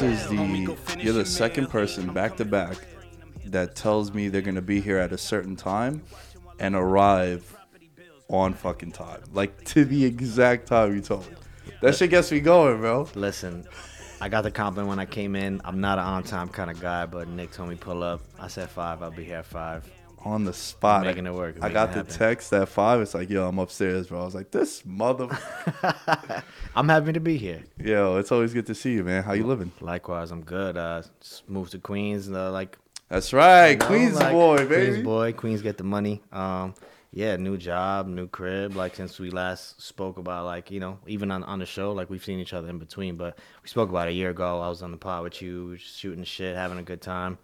This is the you're the second person back to back that tells me they're gonna be here at a certain time and arrive on fucking time, like to the exact time you told me. That shit gets me going, bro. Listen, I got the compliment when I came in. I'm not an on time kind of guy, but Nick told me pull up. I said five. I'll be here at five. On the spot, Making it work, I got the happen. text at five. It's like, yo, I'm upstairs, bro. I was like, this mother. I'm happy to be here. yo, it's always good to see you, man. How you living? Likewise, I'm good. Uh, just moved to Queens. Uh, like That's right, you know, Queens like, boy, baby. Queens boy. Queens get the money. Um, yeah, new job, new crib. Like since we last spoke about, like you know, even on on the show, like we've seen each other in between. But we spoke about a year ago. I was on the pod with you, shooting shit, having a good time,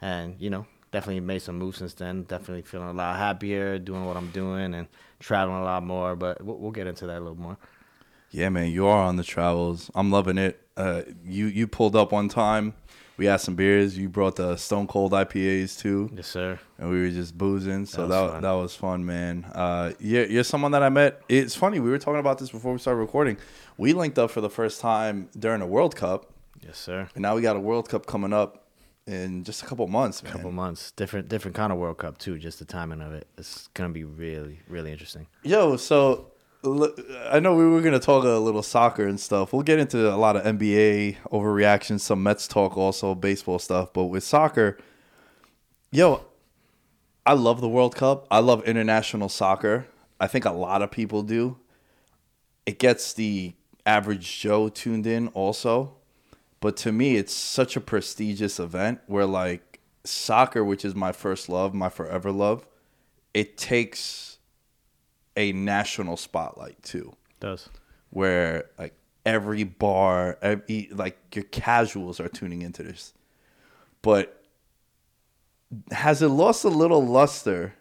and you know, definitely made some moves since then. Definitely feeling a lot happier, doing what I'm doing, and traveling a lot more. But we'll, we'll get into that a little more. Yeah, man, you are on the travels. I'm loving it. Uh, you you pulled up one time. We had some beers. You brought the Stone Cold IPAs too, Yes, sir. and we were just boozing. So That that was that, fun. was fun, man. Uh, you're, you're someone that I met. It's funny. We were talking about this before we started recording. We linked up for the first time during a World Cup, Yes, sir. and now we got a World Cup coming up in just a couple months, man. Couple months, different different kind of World Cup too. Just the timing of it. It's gonna be really really interesting. Yo, so I know we were gonna talk a little soccer and stuff. We'll get into a lot of NBA overreactions, some Mets talk, also baseball stuff. But with soccer, yo, I love the World Cup. I love international soccer. I think a lot of people do. It gets the average Joe tuned in also. But to me, it's such a prestigious event where, like, soccer, which is my first love, my forever love, it takes a national spotlight too, does. where like every bar, every, like your casuals are tuning into this. But has it lost a little luster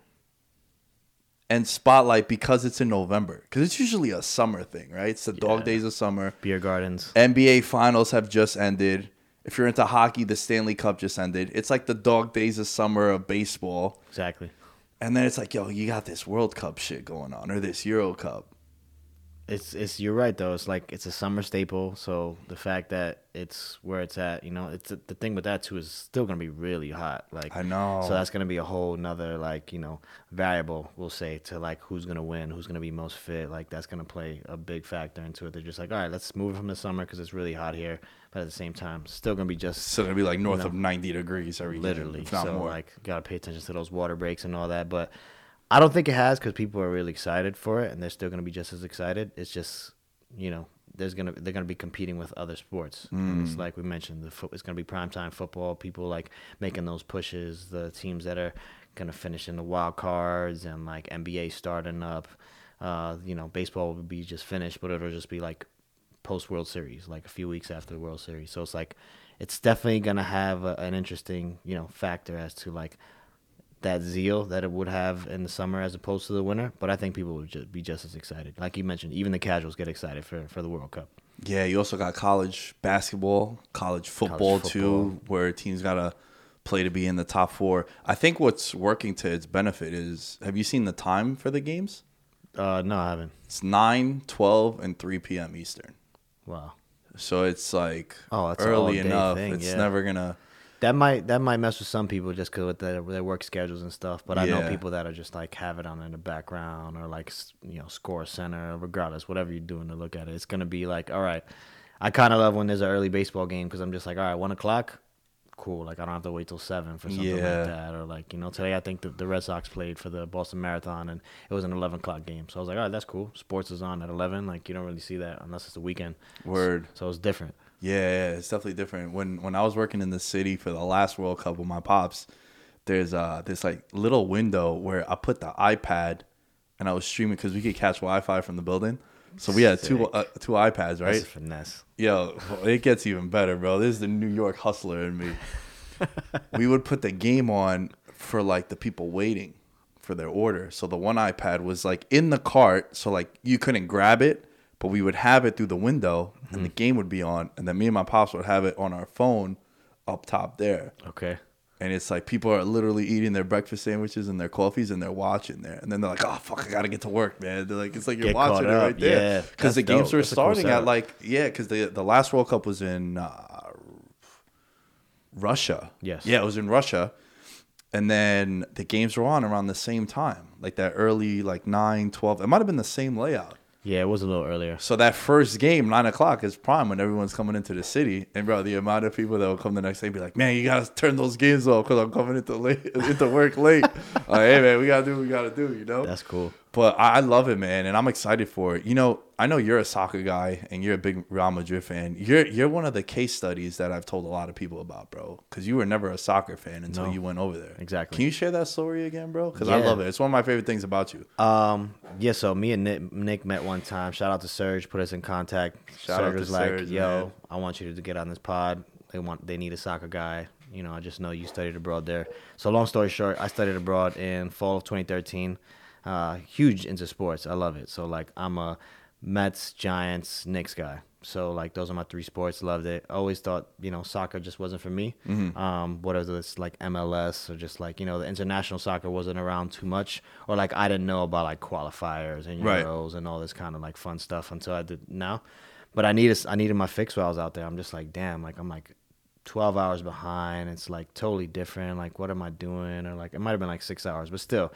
and spotlight because it's in November? Because it's usually a summer thing, right? It's the dog days of summer. Beer gardens. NBA finals have just ended. If you're into hockey, the Stanley Cup just ended. It's like the dog days of summer of baseball. Exactly. And then it's like, yo, you got this World Cup shit going on or this Euro Cup. It's it's you're right though. It's like it's a summer staple. So the fact that it's where it's at, you know, it's the thing with that too is still gonna be really hot. Like I know. So that's gonna be a whole nother like you know variable we'll say to like who's gonna win, who's gonna be most fit. Like that's gonna play a big factor into it. They're just like, all right, let's move it from the summer because it's really hot here, but at the same time, still gonna be just It's gonna be like north know, of 90 degrees every day, literally. not so more. like, gotta pay attention to those water breaks and all that. But I don't think it has because people are really excited for it, and they're still gonna be just as excited. It's just you know there's gonna they're gonna be competing with other sports. And it's like we mentioned, the foot it's gonna be primetime football. People like making those pushes. The teams that are gonna finish in the wild cards and like NBA starting up. Uh, you know, baseball will be just finished, but it'll just be like post World Series, like a few weeks after the World Series. So it's like it's definitely gonna have a, an interesting you know factor as to like that zeal that it would have in the summer as opposed to the winter. But I think people would just be just as excited. Like you mentioned, even the casuals get excited for for the World Cup. Yeah, you also got college basketball, college football, football. too, where teams gotta play to be in the top four. I think what's working to its benefit is have you seen the time for the games? Uh, no, I haven't. It's 9, 12, and 3 p.m. Eastern. Wow. So it's like Oh, early enough. thing, it's yeah. never gonna. That might that might mess with some people just because with their, their work schedules and stuff. But I know people that are just like have it on in the background or like you know score center regardless whatever you're doing to look at it. It's gonna be like all right. I kind of love when there's an early baseball game because I'm just like all right one o'clock, cool. Like I don't have to wait till seven for something Yeah. like that or like you know today I think the, the Red Sox played for the Boston Marathon and it was an 11 o'clock game. So I was like all right that's cool. Sports is on at 11. Like you don't really see that unless it's the weekend. Word. So it's different. Yeah, yeah, it's definitely different. When when I was working in the city for the last World Cup with my pops, there's uh this like little window where I put the iPad and I was streaming because we could catch Wi-Fi from the building. So we had two uh, two iPads, That's right? a finesse. Yo, it gets even better, bro. This is the New York hustler in me. we would put the game on for like the people waiting for their order. So the one iPad was like in the cart, so like you couldn't grab it, but we would have it through the window and the game would be on, and then me and my pops would have it on our phone up top there. Okay. And it's like people are literally eating their breakfast sandwiches and their coffees and they're watching there. And then they're like, oh, fuck, I got to get to work, man. They're like, it's like you're Get watching it right there. Yeah, Because the games dope. were That's a cool starting at like, yeah, because the, the last World Cup was in uh, Russia. Yes. Yeah, it was in Russia. And then the games were on around the same time, like that early, like 9, 12. It might have been the same layout. Yeah, it was a little earlier. So that first game, nine o'clock, is prime when everyone's coming into the city. And bro, the amount of people that will come the next day be like, "Man, you gotta turn those games off because I'm coming into late, into work late." like, hey man, we gotta do what we gotta do, you know. That's cool. But I, I love it, man, and I'm excited for it. You know, I know you're a soccer guy and you're a big Real Madrid fan. You're you're one of the case studies that I've told a lot of people about, bro. Because you were never a soccer fan until No. you went over there. Exactly. Can you share that story again, bro? Because I love it. It's one of my favorite things about you. Um, yeah. So me and Nick, Nick met one time. Shout out to Serge, put us in contact. Shout Serge out to was like, Serge, "Yo, man. I want you to get on this pod. They want, they need a soccer guy. You know, I just know you studied abroad there. So long story short, I studied abroad in fall of 2013. Uh, huge into sports. I love it. So like, I'm a Mets, Giants, Knicks guy. So like, those are my three sports. Loved it. Always thought, you know, soccer just wasn't for me. Mm-hmm. Um, what is this like MLS or just like you know the international soccer wasn't around too much, or like I didn't know about like qualifiers and Right. Euros and all this kind of like fun stuff until I did now. But I needed I needed my fix while I was out there. I'm just like, damn, like I'm like 12 hours behind. It's like totally different. Like, what am I doing? Or like, it might have been like six hours, but still,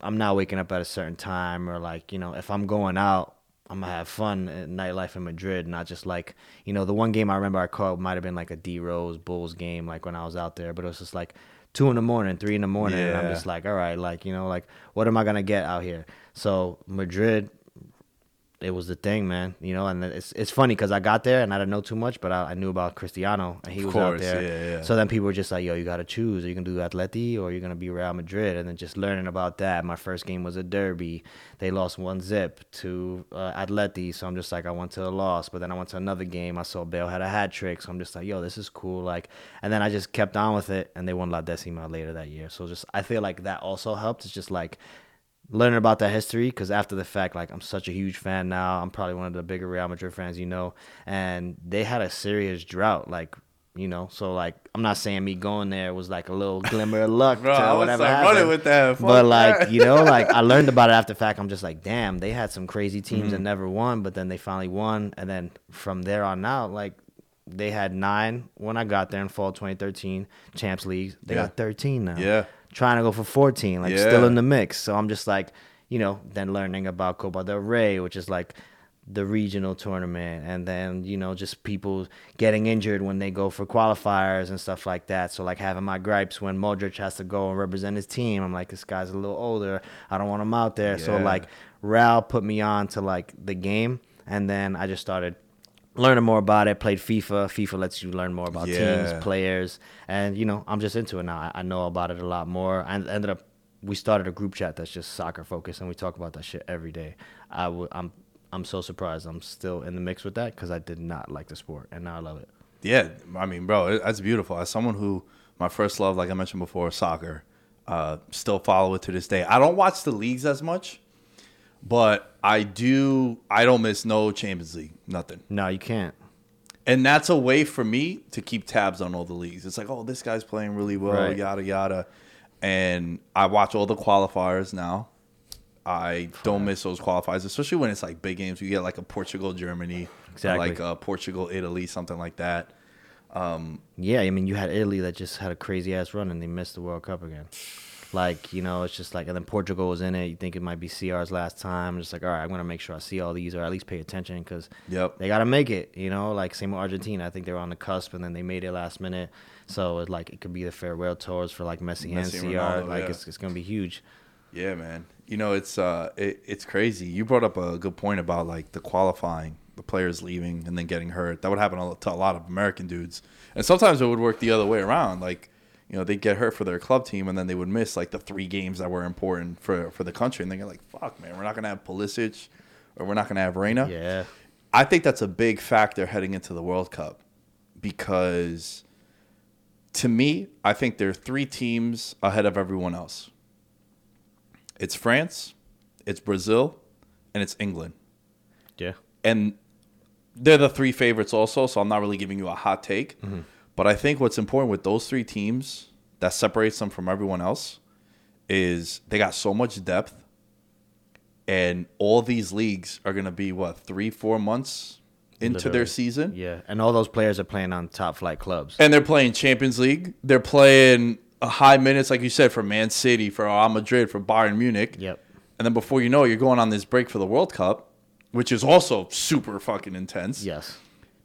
I'm not waking up at a certain time. Or like, you know, if I'm going out, I'm gonna have fun at nightlife in Madrid, not just like, you know, the one game I remember I caught might have been like a D Rose Bulls game, like when I was out there, but it was just like two in the morning, three in the morning, and I'm just like, all right, like, you know, like, what am I gonna get out here? So Madrid, it was the thing, man. You know, and it's it's funny because I got there and I didn't know too much, but I, I knew about Cristiano and he Of was course, out there. yeah, yeah. So then people were just like, "Yo, you got to choose. Are you gonna do Atleti or you're gonna be Real Madrid?" And then just learning about that. My first game was a derby. They lost one zip to uh, Atleti, so I'm just like, I went to a loss. But then I went to another game. I saw Bale had a hat trick, so I'm just like, "Yo, this is cool." Like, and then I just kept on with it, and they won La Decima later that year. So just I feel like that also helped. It's just like learning about that history because after the fact, like I'm such a huge fan now. I'm probably one of the bigger Real Madrid fans, you know. And they had a serious drought, like you know. So like I'm not saying me going there was like a little glimmer of luck Bro, to I was whatever like happened. with that. But like that. you know, like I learned about it after the fact. I'm just like, damn, they had some crazy teams Mm-hmm. that never won, but then they finally won, and then from there on out, like. They had nine when I got there in fall 2013 Champs League. They Yeah. got 13 now Yeah. Trying to go for 14, like still in the mix. So I'm just like, you know, then learning about Copa del Rey, which is like the regional tournament, and then you know just people getting injured when they go for qualifiers and stuff like that. So like having my gripes when Modric has to go and represent his team. I'm like, this guy's a little older. I don't want him out there. So like Real put me on to like the game, and then I just started learning more about it. Played FIFA. FIFA lets you learn more about Yeah. teams, players, and you know I'm just into it now. I, I know about it a lot more. I ended up we started a group chat that's just soccer focused, and we talk about that shit every day. I w- I'm I'm so surprised I'm still in the mix with that because I did not like the sport, and now I love it. Yeah, I mean, bro, it, that's beautiful. As someone who my first love, like I mentioned before, soccer. Uh, still follow it to this day. I don't watch the leagues as much, but I do. I don't miss no Champions League, nothing. No, you can't. And that's a way for me to keep tabs on all the leagues. It's like, oh, this guy's playing really well, Right. yada yada. And I watch all the qualifiers now. I don't miss those qualifiers, especially when it's like big games. You get like a Portugal, Germany, Exactly. like a Portugal, Italy, something like that. Um, yeah, I mean, you had Italy that just had a crazy ass run and they missed the World Cup again. Like, you know, it's just like, and then Portugal was in it. You think it might be CR's last time. Just like, all right, I'm to make sure I see all these or at least pay attention because Yep. they got to make it, you know? Like, same with Argentina. I think they were on the cusp and then they made it last minute. So, it, like, it could be the farewell tours for like Messi, Messi and CR. Ronaldo, like, yeah. it's, it's going to be huge. Yeah, man. You know, it's uh, it, it's crazy. You brought up a good point about like the qualifying, the players leaving and then getting hurt. That would happen to a lot of American dudes, and sometimes it would work the other way around. Like, you know, they get hurt for their club team, and then they would miss like the three games that were important for for the country, and they get like, "Fuck, man, we're not gonna have Pulisic, or we're not gonna have Reyna." Yeah. I think that's a big factor heading into the World Cup because to me, I think there are three teams ahead of everyone else. It's France, it's Brazil, and it's England. Yeah. And they're the three favorites also, so I'm not really giving you a hot take. Mm-hmm. But I think what's important with those three teams that separates them from everyone else is they got so much depth and all these leagues are going to be what, 3 4 months into their season. Yeah. And all those players are playing on top flight clubs. And they're playing Champions League. They're playing a high minutes, like you said, for Man City, for Real Madrid, for Bayern Munich. Yep. And then before you know it, you're going on this break for the World Cup, which is also super fucking intense. Yes.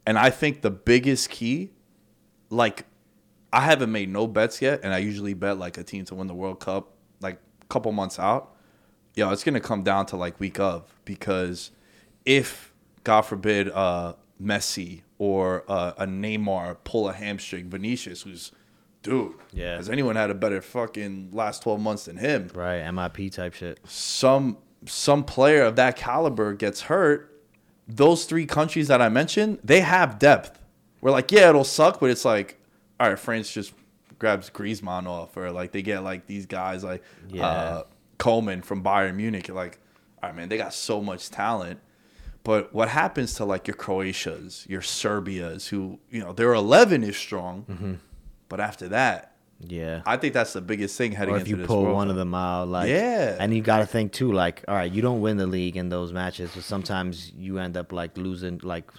And I think the biggest key, like, I haven't made no bets yet, and I usually bet like a team to win the World Cup like a couple months out. Yo, it's gonna come down to like week of because if God forbid uh Messi or uh, a Neymar pull a hamstring, Vinicius, who's dude, Yeah. has anyone had a better fucking last twelve months than him? Right. MIP type shit. some some player of that caliber gets hurt, those three countries that I mentioned, they have depth. We're like, yeah, it'll suck, but it's like, all right, France just grabs Griezmann off, or like they get like these guys like Yeah. uh, Coman from Bayern Munich. Like, all right, man, they got so much talent. But what happens to like your Croatias, your Serbias, who you know their eleven is strong, Mm-hmm. but after that, Yeah. I think that's the biggest thing heading or if into you this pull World one of them out, like Yeah. and you got to think too, like all right, you don't win the league in those matches, but sometimes you end up like losing like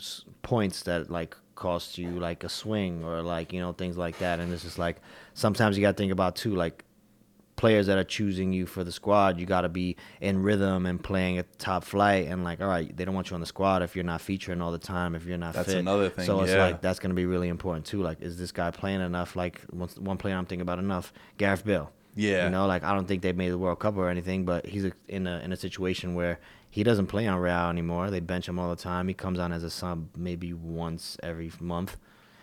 points that like cost you like a swing or like you know things like that, and it's just like sometimes you got to think about too, like players that are choosing you for the squad, you got to be in rhythm and playing at top flight, and like all right, they don't want you on the squad if you're not featuring all the time, if you're not That's fit. another thing, So it's yeah. like that's going to be really important too. Like, is this guy playing enough? Like, one, one player I'm thinking about enough, Gareth Bale. Yeah. You know, like I don't think they've made the World Cup or anything, but he's a, in a in a situation where he doesn't play on Real anymore. They bench him all the time. He comes on as a sub maybe once every month.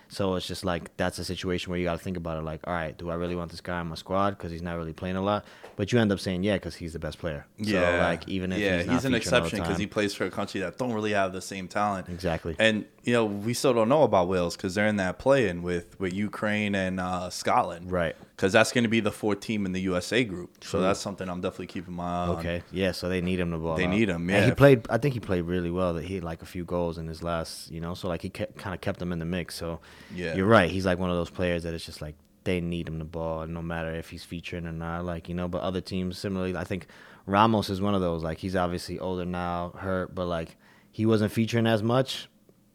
So it's just like that's a situation where you got to think about it. Like, all right, do I really want this guy on my squad because he's not really playing a lot? But you end up saying yeah because he's the best player. So like even if yeah, he's, not an featuring all the exception because he plays for a country that don't really have the same talent. Exactly. And you know we still don't know about Wales because they're in that play-in with with Ukraine and uh, Scotland. Right. Because that's going to be the fourth team in the USA group. So that's something I'm definitely keeping my eye on. Okay. Yeah. So they need him to ball. They out. need him, And yeah. he played. I think he played really well. That he had like a few goals in his last. You know. So like he kept, kind of kept them in the mix. So Yeah. you're right. He's like one of those players that it's just like they need him the ball, no matter if he's featuring or not. Like you know. But other teams similarly, I think Ramos is one of those. Like he's obviously older now, hurt, but like he wasn't featuring as much.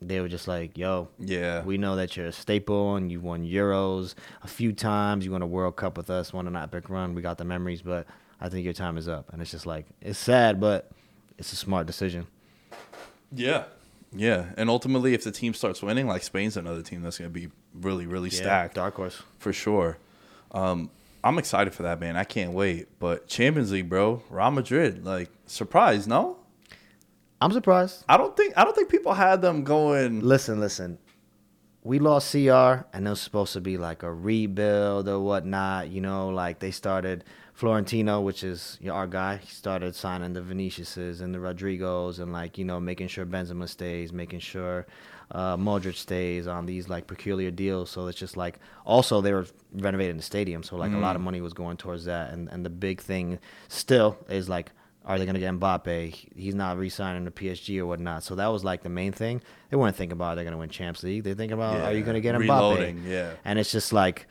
They were just like, "Yo, Yeah. we know that you're a staple and you won Euros a few times. You won a World Cup with us, won an epic run. We got the memories, but I think your time is up. And it's just like it's sad, but it's a smart decision. Yeah. Yeah. And ultimately, if the team starts winning, like Spain's another team that's going to be really, really stacked. dark horse. for sure. Um, I'm excited for that, man. I can't wait. But Champions League, bro, Real Madrid, like surprise, no? I'm surprised. I don't think I don't think people had them going. Listen, listen. We lost CR, and it was supposed to be like a rebuild or whatnot. You know, like they started Florentino, which is you know, our guy. He started signing the Viniciuses and the Rodrigos, and like you know, making sure Benzema stays, making sure Uh, Modric stays on these like peculiar deals, so it's just like also they were renovating the stadium, so like a lot of money was going towards that, and and the big thing still is like are they going to get Mbappe? He's not re-signing to PSG or whatnot. So that was like the main thing. They weren't thinking about they're going to win Champions League. They're thinking about are you going to get Mbappe? reloading, yeah. And it's just like,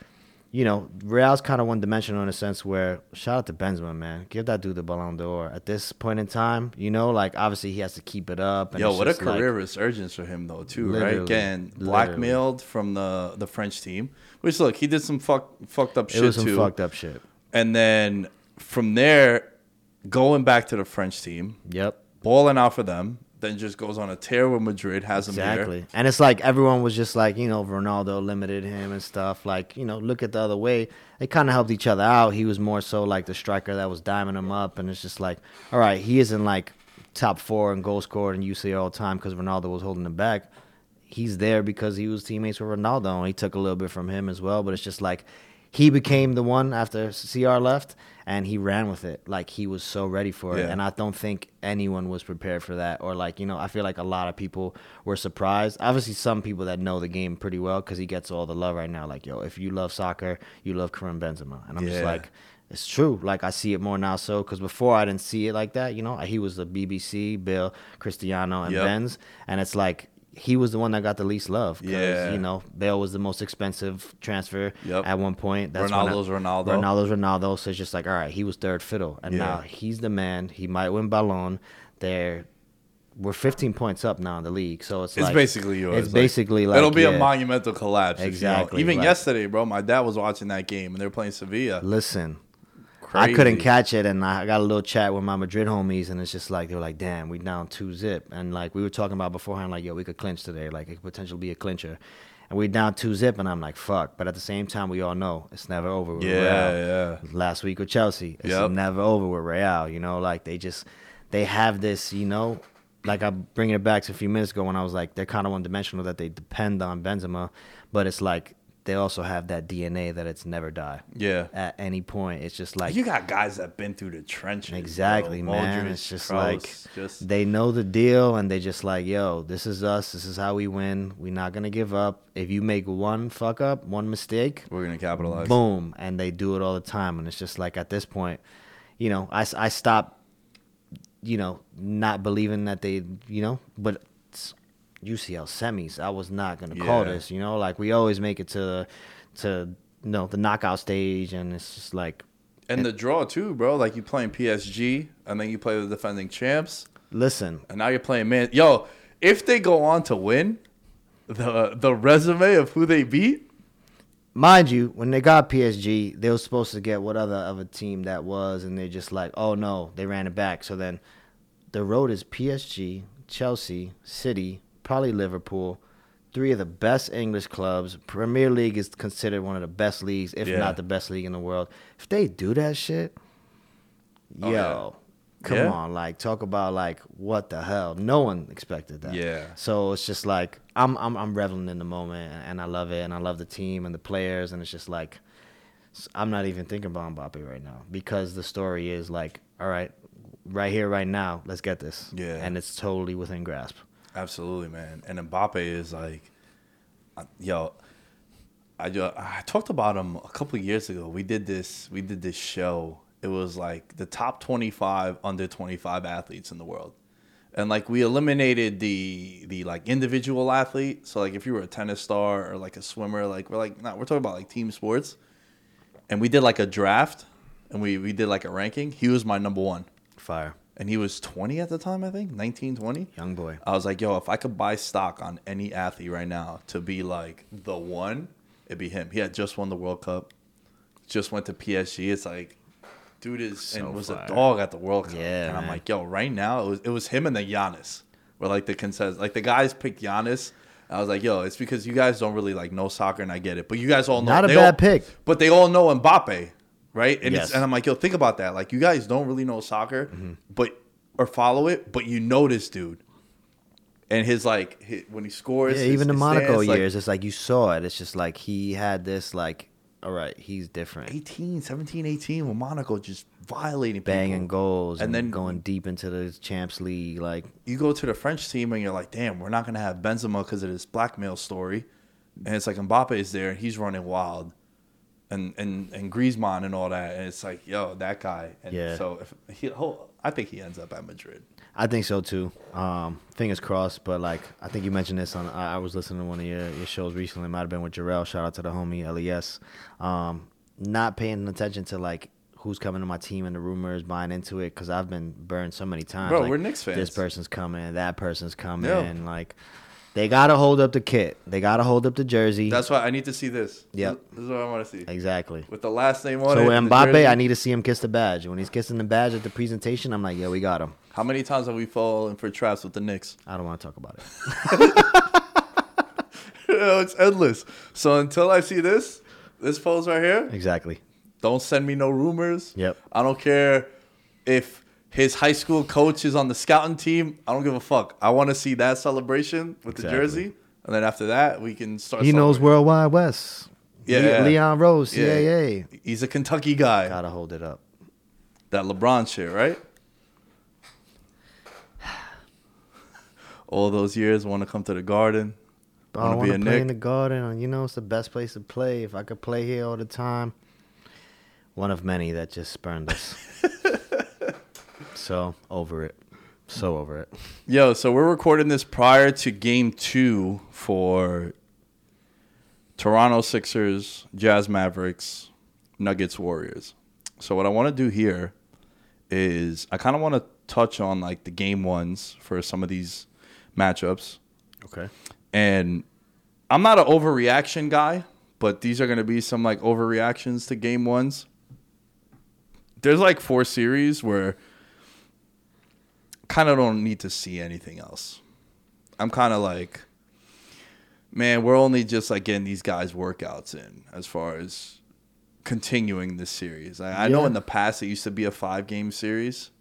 you know, Real's kind of one dimensional in a sense where shout out to Benzema, man. Give that dude the Ballon d'Or. At this point in time, you know, like obviously he has to keep it up. And Yo, what a just like- career resurgence for him though, too, right? Again, Getting literally. blackmailed from the the French team. Which look, he did some fuck fucked up it shit was some too. fucked up shit. And then from there, going back to the French team, Yep. balling out for them, then just goes on a tear with Madrid, has Exactly. here. And it's like everyone was just like, you know, Ronaldo limited him and stuff. Like, you know, look at the other way. They kind of helped each other out. He was more so like the striker that was diming him up. And it's just like, all right, he isn't like top four in goal scored and UCL all the time because Ronaldo was holding him back. He's there because he was teammates with Ronaldo and he took a little bit from him as well. But it's just like he became the one after CR left and he ran with it. Like he was so ready for it. Yeah. And I don't think anyone was prepared for that. Or like, you know, I feel like a lot of people were surprised. Obviously, some people that know the game pretty well because he gets all the love right now. Like, yo, if you love soccer, you love Karim Benzema. And I'm just like, it's true. Like I see it more now. So because before I didn't see it like that. You know, he was the BBC, Bale, Cristiano, and Yep. Benz, and it's like. He was the one that got the least love. Yeah. You know, Bale was the most expensive transfer Yep. at one point. That's when I- Ronaldo's Ronaldo. Ronaldo's Ronaldo. So it's just like, all right, he was third fiddle, and Yeah. now he's the man. He might win Ballon. They're we're 15 points up now in the league, so it's It's like, basically yours. It's Like, basically like it'll be yeah. a monumental collapse. if you Exactly, Even like- yesterday, bro, my dad was watching that game and they were playing Sevilla. Listen, I couldn't catch it, and I got a little chat with my Madrid homies, and it's just like they were like, "Damn, we down two zip," and like we were talking about beforehand, like, "Yo, we could clinch today, like it could potentially be a clincher," and we down two zip, and I'm like, "Fuck!" But at the same time, we all know it's never over. With Yeah, Real. yeah. Last week with Chelsea, it's Yep. never over with Real. You know, like they just they have this, you know. Like I'm bringing it back to a few minutes ago when I was like they're kind of one dimensional that they depend on Benzema, but it's like they also have that DNA that it's never die Yeah. at any point. It's just like You got guys that been through the trenches. bro. exactly, man. Modric, It's just like just they know the deal, and they just like, yo, this is us. This is how we win. We're not gonna give up. If you make one fuck up, one mistake, we're gonna capitalize. boom, and they do it all the time. And it's just like at this point, you know, I I stopped, you know, not believing that they, you know, but. UCL semis. I was not gonna call this. You know, like we always make it to, to you know the knockout stage, and it's just like And the draw too, bro. Like you playing PSG, and then you play the defending champs, listen, and now you're playing man. Yo, if they go on to win, the the resume of who they beat. mind you, when they got PSG, they were supposed to get what other of a team that was, and they just like, oh no, they ran it back. So then, the road is PSG, Chelsea, City, probably Liverpool, three of the best English clubs. Premier League is considered one of the best leagues, if Yeah. not the best league in the world. If they do that shit, Oh, yo. yeah. Come Yeah. on, like talk about like what the hell? No one expected that. Yeah. So it's just like I'm I'm I'm reveling in the moment and, and I love it and I love the team and the players and it's just like I'm not even thinking about Mbappe right now because the story is like all right, right here, right now, let's get this. Yeah. And it's totally within grasp. Absolutely, man. And Mbappe is like, uh, yo, I I talked about him a couple years ago. We did this. We did this show. It was like the top twenty five under twenty five athletes in the world, and like we eliminated the the like individual athlete. So like if you were a tennis star or like a swimmer, like we're like nah, we're talking about like team sports, and we did like a draft, and we we did like a ranking. He was my number one, Fire. And he was twenty at the time. I think 19, 20. Young boy. I was like, yo, if I could buy stock on any athlete right now to be like the one, it'd be him. He had just won the World Cup, just went to PSG. It's like, dude is So and was fire. a dog at the World Cup. Yeah, and I'm man. like, yo, right now it was it was him and the Giannis. Where like the consensus, like the guys picked Giannis. I was like, yo, it's because you guys don't really like know soccer, and I get it. But you guys all know Not a bad all- pick. But they all know Mbappe, right? And Yes. it's, and I'm like, yo, think about that. Like you guys don't really know soccer, Mm-hmm. but or follow it, but you know this dude. And his like his, when he scores, Yeah, his- even the Monaco stance, like, years, it's like you saw it. It's just like he had this like all right, he's different. 18, 17, 18 when Monaco just violating people. banging goals, and, And then then- going deep into the champs league. Like you go to the French team and you're like, damn, we're not gonna have Benzema because of this blackmail story, and it's like Mbappe is there and he's running wild, and and and Griezmann and all that, and it's like, yo, that guy. And Yeah. So if he, I think he ends up at Madrid. I think so too. Um, fingers crossed. But like, I think you mentioned this on. I, I was listening to one of your, your shows recently. It might have been with Jarrell. Shout out to the homie Les. Um, not paying attention to like who's coming to my team and the rumors, buying into it because I've been burned so many times. Bro, like, we're Knicks fans. This person's coming. That person's coming. Yeah. Like, they gotta hold up the kit. They gotta hold up the jersey. That's why I need to see this. Yep. This is what I want to see. exactly. With the last name on So it. the Mbappe. I need to see him kiss the badge. When he's kissing the badge at the presentation, I'm like, yeah, we got him. How many times have we fallen for traps with the Knicks? I don't want to talk about it. You know, it's endless. So until I see this, this pose right here, exactly. don't send me no rumors. Yep. I don't care if his high school coach is on the scouting team. I don't give a fuck. I want to see that celebration with the Exactly. jersey, and then after that, we can start. He knows celebrating. Worldwide Wes. Yeah. Le- Leon Rose, Yeah. CAA. He's a Kentucky guy. Gotta hold it up. That LeBron shit, right? All those years, want to come to the Garden. But I Want to want be a to play in the garden. and You know, it's the best place to play. If I could play here all the time, one of many that just spurned us. so over it. So over it. Yo, so we're recording this prior to game two for Toronto Sixers, Jazz Mavericks, Nuggets Warriors. So what I want to do here is I kind of want to touch on like the game ones for some of these matchups. Okay. And I'm not an overreaction guy, but these are going to be some like overreactions to game ones. There's like four series where kind of don't need to see anything else. I'm kind of like, man, we're only just like getting these guys workouts in as far as continuing this series. I, I know in the past it used to be a five game series.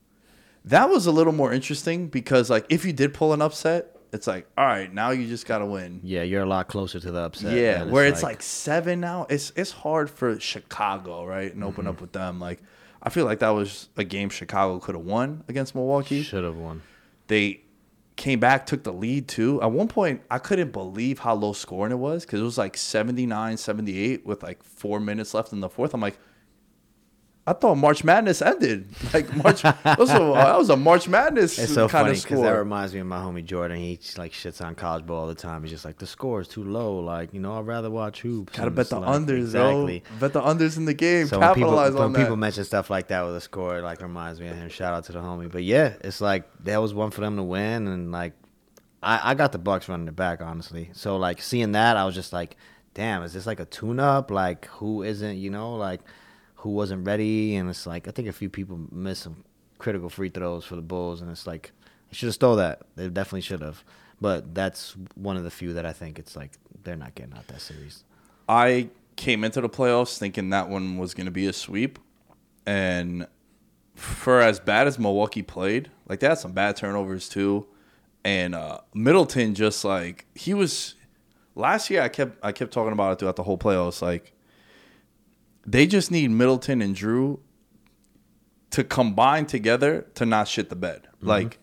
That was a little more interesting because like if you did pull an upset, it's like, all right, now you just gotta win. Yeah, you're a lot closer to the upset. Yeah, where it's like, seven now. It's it's hard for Chicago, right? And open Mm-hmm. up with them. Like I feel like that was a game Chicago could have won against Milwaukee. should have won. They came back, took the lead too. At one point, I couldn't believe how low scoring it was because it was like 79-78 with like four minutes left in the fourth. I'm like, I thought March Madness ended. Like March, that was a, that was a March Madness It's so kind funny of because that reminds me of my homie Jordan. He like shits on college ball all the time. He's just like the score is too low. Like you know, I'd rather watch hoops. Gotta bet the like, unders, exactly. though. Bet the unders in the game. So when people, Capitalize when on people mention stuff like that with a score, it like reminds me of him. Shout out to the homie. But yeah, it's like that was one for them to win, and like I, I got the Bucks running it back honestly. So like seeing that, I was just like, damn, is this like a tune up? Like who isn't? You know, like who wasn't ready? And it's like I think a few people missed some critical free throws for the Bulls, and it's like they should have stole that. They definitely should have. But that's one of the few that I think it's like they're not getting out that series. I came into the playoffs thinking that one was going to be a sweep, and for as bad as Milwaukee played, like they had some bad turnovers too, and uh, Middleton just like he was last year. I kept I kept talking about it throughout the whole playoffs. Like they just need Middleton and Jrue to combine together to not shit the bed. Like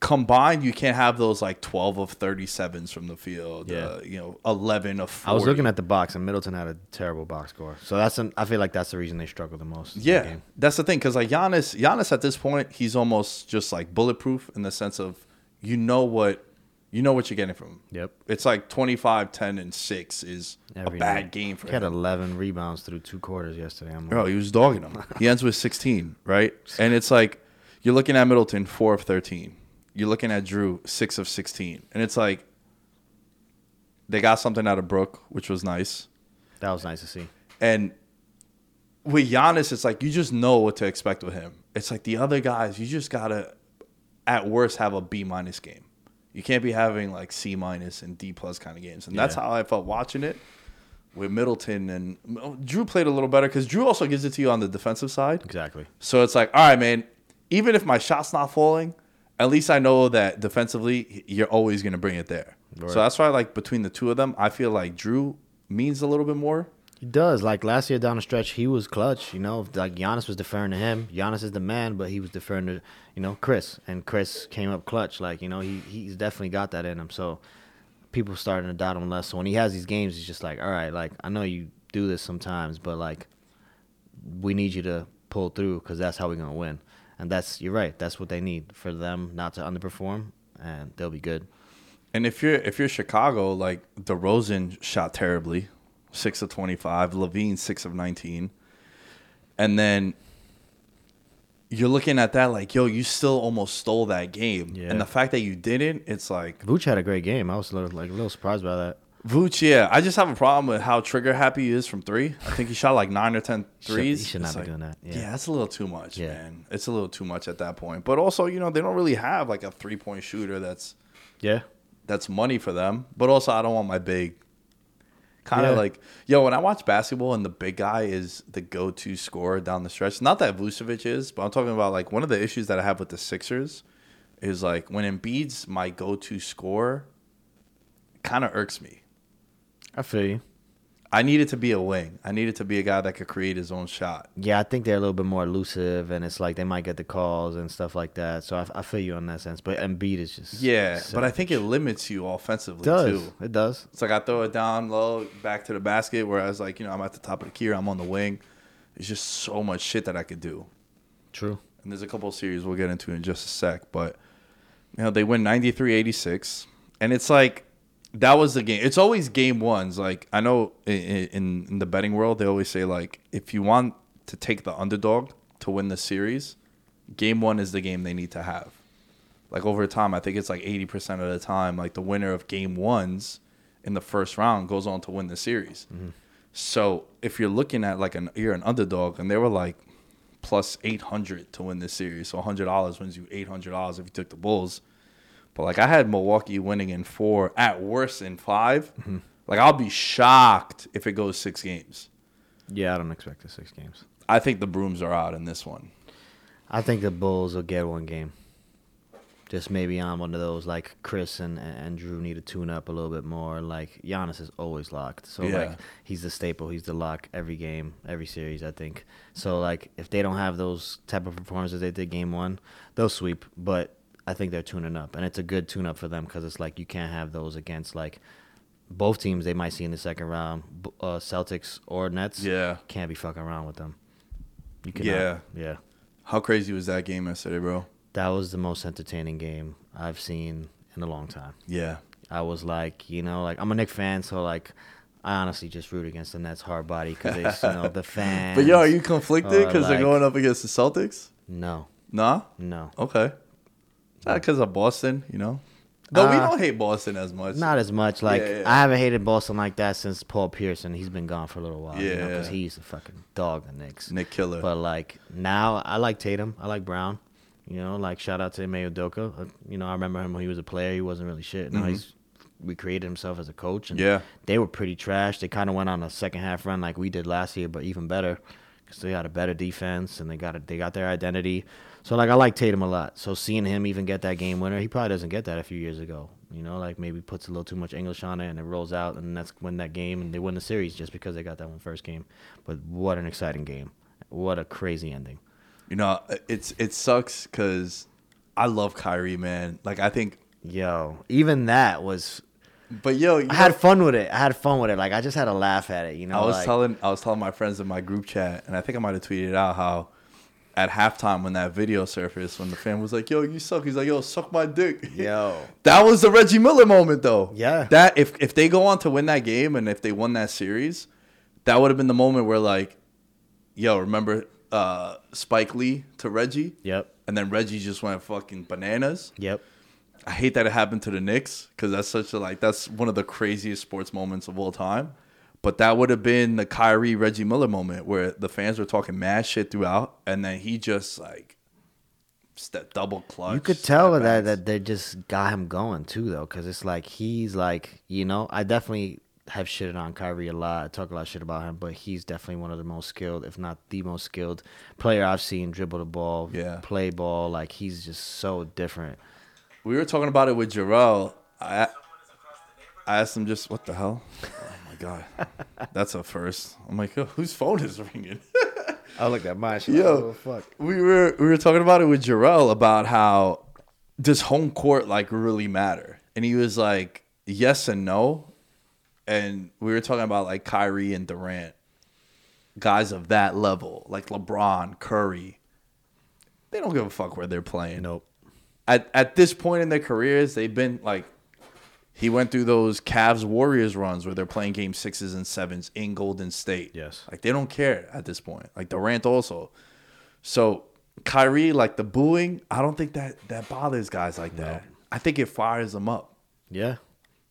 combined, you can't have those like twelve of thirty sevens from the field. Yeah. Uh, you know, eleven of. 40. I was looking at the box, and Middleton had a terrible box score. So that's an, I feel like that's the reason they struggle the most. that Yeah, game. that's the thing because like Giannis, Giannis at this point, he's almost just like bulletproof in the sense of you know what you know what you're getting from him. Yep. It's like 25, 10, and six is Every a bad night. game for He had 11 rebounds through two quarters yesterday. I'm like, Bro, he was dogging him. he ends with 16, right? And it's like you're looking at Middleton, four of 13. You're looking at Jrue, six of 16, and it's like they got something out of Brook, which was nice. that was nice to see. And with Giannis, it's like you just know what to expect with him. It's like the other guys, you just gotta, at worst, have a B minus game. You can't be having like C minus and D plus kind of games, and that's Yeah. how I felt watching it with Middleton and oh, Jrue played a little better because Jrue also gives it to you on the defensive side. Exactly. So it's like, all right, man. Even if my shot's not falling, at least I know that defensively you're always gonna bring it there. Right. So that's why, like between the two of them, I feel like Jrue means a little bit more. He does. Like last year down the stretch, he was clutch. You know, like Giannis was deferring to him. Giannis is the man, but he was deferring to you know Khris, and Khris came up clutch. Like you know, he he's definitely got that in him. So people starting to doubt him less. So when he has these games, he's just like, all right, like I know you do this sometimes, but like we need you to pull through because that's how we're gonna win. And that's you're right. That's what they need for them not to underperform, and they'll be good. And if you're if you're Chicago, like DeRozan shot terribly, six of twenty five. LaVine six of nineteen, and then you're looking at that like, yo, you still almost stole that game. Yeah. And the fact that you didn't, it's like Vooch had a great game. I was a little, like a little surprised by that. Vooch. Yeah, I just have a problem with how trigger happy he is from three. I think he shot like nine or ten Should- he should not It's be like- doing that. Yeah. Yeah. that's a little too much, Yeah. man. It's a little too much at that point. But also, you know, they don't really have like a three point shooter that's Yeah. that's money for them. But also, I don't want my big kind of Yeah. like yo. When I watch basketball and the big guy is the go to scorer down the stretch, not that Vucevic is, but I'm talking about like one of the issues that I have with the Sixers is like when Embiid's my go to scorer, kind of irks me. I feel you. I needed to be a wing. I needed to be a guy that could create his own shot. Yeah, I think they're a little bit more elusive, and it's like they might get the calls and stuff like that. So I, I feel you on that sense. But Embiid is just Yeah, but I think it limits you offensively it does. too. It does. It's like I throw it down low, back to the basket, whereas like you know I'm at the top of the key, or I'm on the wing. There's just so much shit that I could do, True. and there's a couple of series we'll get into in just a sec. But you know they win 93-86, and it's like that was the game. It's always game ones. Like I know in, in the betting world, they always say like if you want to take the underdog to win the series, game one is the game they need to have. Like over time, I think it's like eighty percent of the time, like the winner of game ones in the first round goes on to win the series. Mm-hmm. So if you're looking at like an you're an underdog, and they were like plus eight hundred to win this series, so hundred dollars wins you eight hundred dollars if you took the Bulls. But like I had Milwaukee winning in four, at worst in 5 mm-hmm. Like I'll be shocked if it goes six games. Yeah, I don't expect the six games. I think the brooms are out in this one. I think the Bulls will get one game. Just maybe on one of those like Khris and, and Jrue need to tune up a little bit more. Like Giannis is always locked, so Yeah. like he's the staple. He's the lock every game, every series. I think so. Like if they don't have those type of performances they did game one, they'll sweep. But I think they're tuning up, and it's a good tune up for them because it's like you can't have those against like both teams they might see in the second round, uh, Celtics or Nets. Yeah. can't be fucking around with them. You cannot. Yeah. yeah. How crazy was that game yesterday, bro? That was the most entertaining game I've seen in a long time. Yeah. I was like, you know, like I'm a Knicks fan, so like I honestly just root against the Nets hard body because it's you know the fans. But yo, are you conflicted because they're going up against the Celtics? No, Nah. no, Okay. Because of Boston, you know. No, we Uh, don't hate Boston as much. not as much. Like Yeah, yeah. I haven't hated Boston like that since Paul Pierce, and he's been gone for a little while. Yeah, because he's a fucking dog, the Knicks. Knick Killer. But like now, I like Tatum. I like Brown. You know, like shout out to Ime Udoka. Uh, You know, I remember him when he was a player. He wasn't really shit. Now he's recreated himself as a coach. And Mm-hmm. Yeah. they were pretty trash. They kind of went on a second half run like we did last year, but even better because they had a better defense and they got a, they got their identity. So like I like Tatum a lot. So seeing him even get that game winner, he probably doesn't get that a few years ago. You know, like maybe puts a little too much English on it and it rolls out and that's when that game and they win the series just because they got that one first game. But what an exciting game! What a crazy ending. you know, it's it sucks because I love Kyrie, man. Like I think, Yo, even that was. but yo, you I had know- fun with it. I had fun with it. Like I just had a laugh at it. You know, I was like, telling I was telling my friends in my group chat, and I think I might have tweeted out how at halftime when that video surfaced, when the fan was like, "Yo, you suck," he's like, "Yo, suck my dick." Yo. that was the Reggie Miller moment, though. Yeah. that if if they go on to win that game and if they won that series, that would have been the moment where like, yo, remember uh, Spike Lee to Reggie, Yep. and then Reggie just went fucking bananas. Yep. I hate that it happened to the Knicks because that's such a like that's one of the craziest sports moments of all time. But that would have been the Kyrie Reggie Miller moment where the fans were talking mad shit throughout, and then he just like step double clutch. You could tell that backs. that they just got him going too, though, because it's like he's like you know I definitely have shitted on Kyrie a lot. I talk a lot of shit about him, but he's definitely one of the most skilled, if not the most skilled player I've seen dribble the ball, Yeah. play ball. Like he's just so different. we were talking about it with Jarrell. I I asked him just what the hell. God, that's a first. I'm like, oh, whose phone is ringing? I looked at mine. She Yo. like, oh, fuck. we were we were talking about it with Jarrell about how does home court like really matter, and he was like, yes and no, and we were talking about like Kyrie and Durant, guys of that level, like LeBron, Curry. They don't give a fuck where they're playing. Nope. At at this point in their careers, they've been like. He went through those Cavs Warriors runs where they're playing game sixes and sevens in Golden State. Yes. Like they don't care at this point. Like Durant also. So Kyrie, like the booing, I don't think that that bothers guys like that. I think it fires them up. Yeah.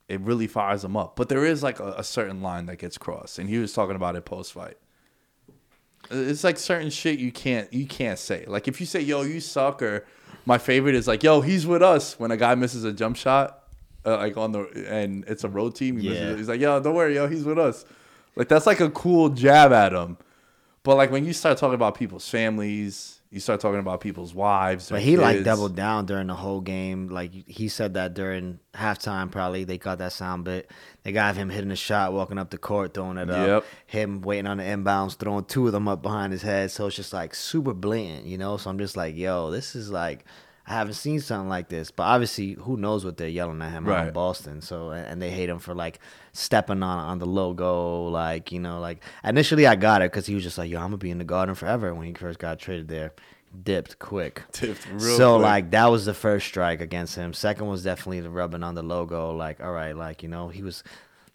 It really fires them up. But there is like a, a certain line that gets crossed, and he was talking about it post fight. Uh, it's like certain shit you can't you can't say. Like if you say "Yo, you suck," or my favorite is like "Yo, he's with us." When a guy misses a jump shot, uh, like on the and it's a road team, he Yeah. he's like, "Yo, don't worry, yo, he's with us." Like that's like a cool jab at him. But like when you start talking about people's families, you start talking about people's wives. But he like doubled down during the whole game. Like he said that during halftime, probably they got that sound bit. They got him hitting a shot, walking up the court, throwing it up. Yep. Him waiting on the inbounds, throwing two of them up behind his head. So it's just like super blatant, you know. So I'm just like, yo, this is like. I haven't seen something like this, but obviously, who knows what they're yelling at him right. out in Boston? So, and they hate him for like stepping on on the logo, like you know, like initially I got it because he was just like, "Yo, I'm gonna be in the Garden forever." When he first got traded there, dipped quick. Tipped real so quick. like that was the first strike against him. Second was definitely the rubbing on the logo. Like, all right, like you know, he was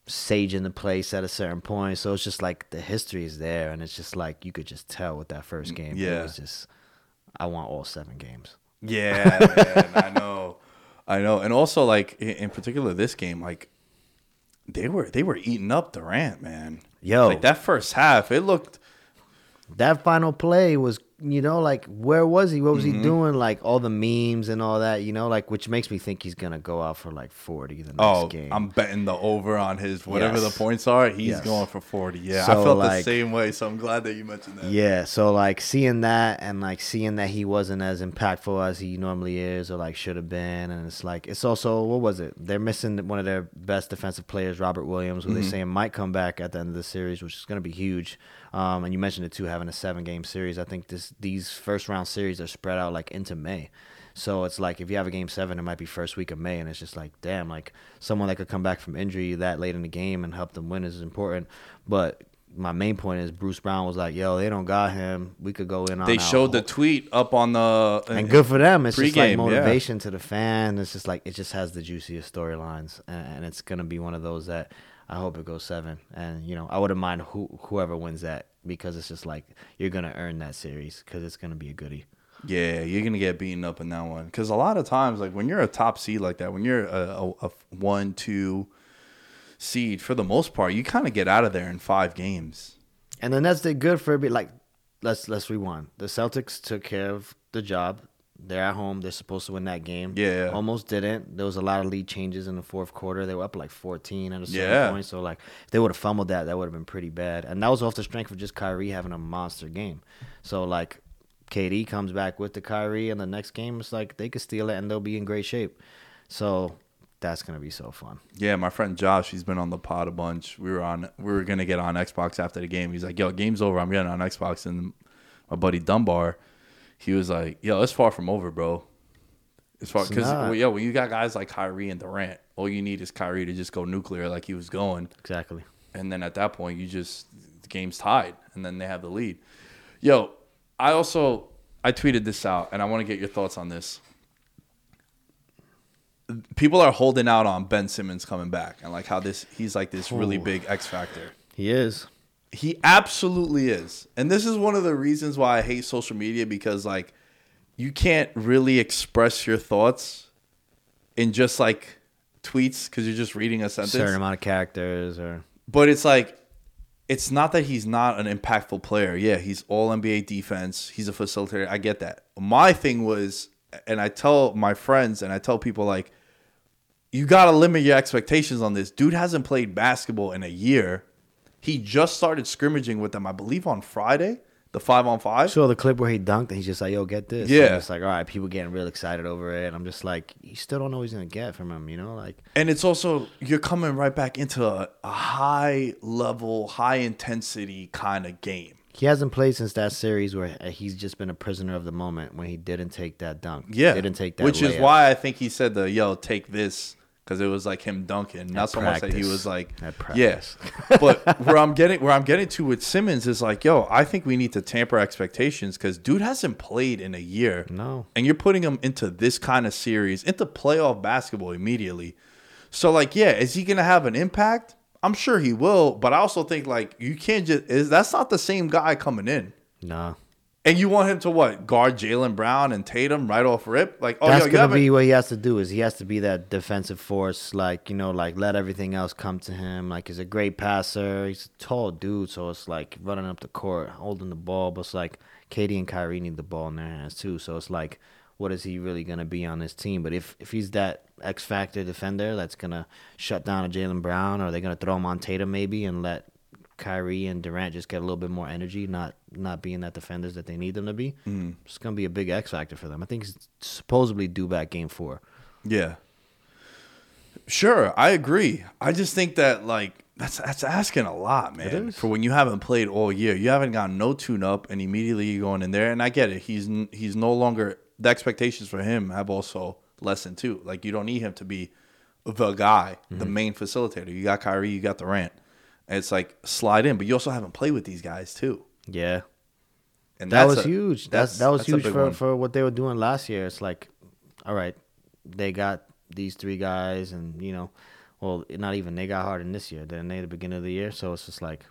saging the place at a certain point. So it's just like the history is there, and it's just like you could just tell with that first mm, game. yeah. it was just I want all seven games. Yeah, man, I know, I know, and also like in, in particular this game, like they were they were eating up Durant, man. Yo. like that first half, it looked That final play was, you know, like where was he? What was Mm-hmm. he doing? Like all the memes and all that, you know, like which makes me think he's gonna go out for like forty the next oh, game. I'm betting the over on his whatever Yes. the points are. He's Yes. going for forty. Yeah, I So, felt the same way, so I'm glad that you mentioned that. Yeah, so like seeing that and like seeing that he wasn't as impactful as he normally is or like should have been, and it's like it's also what was it? They're missing one of their best defensive players, Robert Williams, who Mm-hmm. they saying might come back at the end of the series, which is going to be huge. Um, and you mentioned it too, having a seven game series. I think this these first round series are spread out like into May. So it's like if you have a game seven, it might be first week of May, and it's just like, damn, like someone that could come back from injury that late in the game and help them win is important. But my main point is Bruce Brown was like, yo, they don't got him. We could go in on. They showed the tweet up on the and good for them. It's just like Pre-game, yeah. motivation to the fan. It's just like it just has the juiciest storylines, and, and it's gonna be one of those that I hope it goes seven. And you know, I wouldn't mind who whoever wins that because it's just like you're gonna earn that series because it's gonna be a goodie. Yeah, you're gonna get beaten up in that one because a lot of times, like when you're a top seed like that, when you're a, a, a one, two seed, for the most part, you kind of get out of there in five games. And the Nets did good for a bit. Like, let's let's rewind. The Celtics took care of the job. They're at home. They're supposed to win that game. Yeah. Almost didn't. There was a lot of lead changes in the fourth quarter. They were up like 14 at a certain Yeah. point. So like, if they would have fumbled that, that would have been pretty bad. And that was off the strength of just Kyrie having a monster game. So like, KD comes back with the Kyrie, and the next game it's like they could steal it and they'll be in great shape. So that's gonna be so fun. Yeah, my friend Josh, he's been on the pod a bunch. We were on, we were gonna get on Xbox after the game. He's like, "Yo, game's over. I'm getting on Xbox." And my buddy Dunbar, he was like, "Yo, it's far from over, bro. It's far because not. yo, when you got guys like Kyrie and Durant, all you need is Kyrie to just go nuclear like he was going." Exactly. and then at that point you just the game's tied and then they have the lead yo i also i tweeted this out and i want to get your thoughts on this people are holding out on ben simmons coming back and like how this he's like this really Ooh. big x factor He is. He absolutely is and this is one of the reasons why i hate social media because like you can't really express your thoughts in just like tweets because you're just reading a sentence Certain amount of characters or but it's like it's not that he's not an impactful player. Yeah, he's all NBA defense. He's a facilitator. I get that. My thing was and I tell my friends and I tell people like you got to limit your expectations on this. Dude hasn't played basketball in a year. He just started scrimmaging with them I believe on Friday, the five on five. saw the clip where he dunked and he's just like, "Yo, get this." Yeah. It's like, all right, people getting real excited over it. And I'm just like, you still don't know what he's gonna get from him, you know? Like, And it's also you're coming right back into a, a high level, high intensity kind of game. he hasn't played since that series where uh, he's just been a prisoner of the moment when he didn't take that dunk. Yeah, didn't take that. Which is why I think he said the yo take this because it was like him dunking, not so much that he was like yes. but where I'm getting where I'm getting to with Simmons is like yo, I think we need to tamper expectations because dude hasn't played in a year. No. and you're putting him into this kind of series into playoff basketball immediately. So like yeah, is he gonna have an impact? I'm sure he will, but I also think like you can't just is that's not the same guy coming in. No. And you want him to what guard Jaylen Brown and Tatum right off rip? Like, oh, That's yo, gonna be what he has to do. Is he has to be that defensive force, like you know, like let everything else come to him. Like he's a great passer. He's a tall dude, so it's like running up the court, holding the ball. But it's like KD and Kyrie need the ball in their hands too. So it's like, what is he really gonna be on this team? But if if he's that X factor defender that's gonna shut down a Jaylen Brown, or they're gonna throw him on Tatum maybe and let Kyrie and Durant just get a little bit more energy, not not being that defenders that they need them to be. Mm. It's gonna be a big X factor for them. I think he's supposedly due back game four. Yeah. Sure, I agree. I just think that like that's that's asking a lot, man. For when you haven't played all year, you haven't got no tune up, and immediately you're going in there. And I get it. He's he's no longer the expectations for him have also lessened too. Like you don't need him to be the guy, the main facilitator. You got Kyrie, you got Durant. And it's like slide in, but you also haven't played with these guys too. Yeah, And that was a- huge. That's, that was that's huge for, one. for what they were doing last year. It's like, all right, they got these three guys, and you know, well, not even they got Harden this year. Then they at the beginning of the year, so it's just like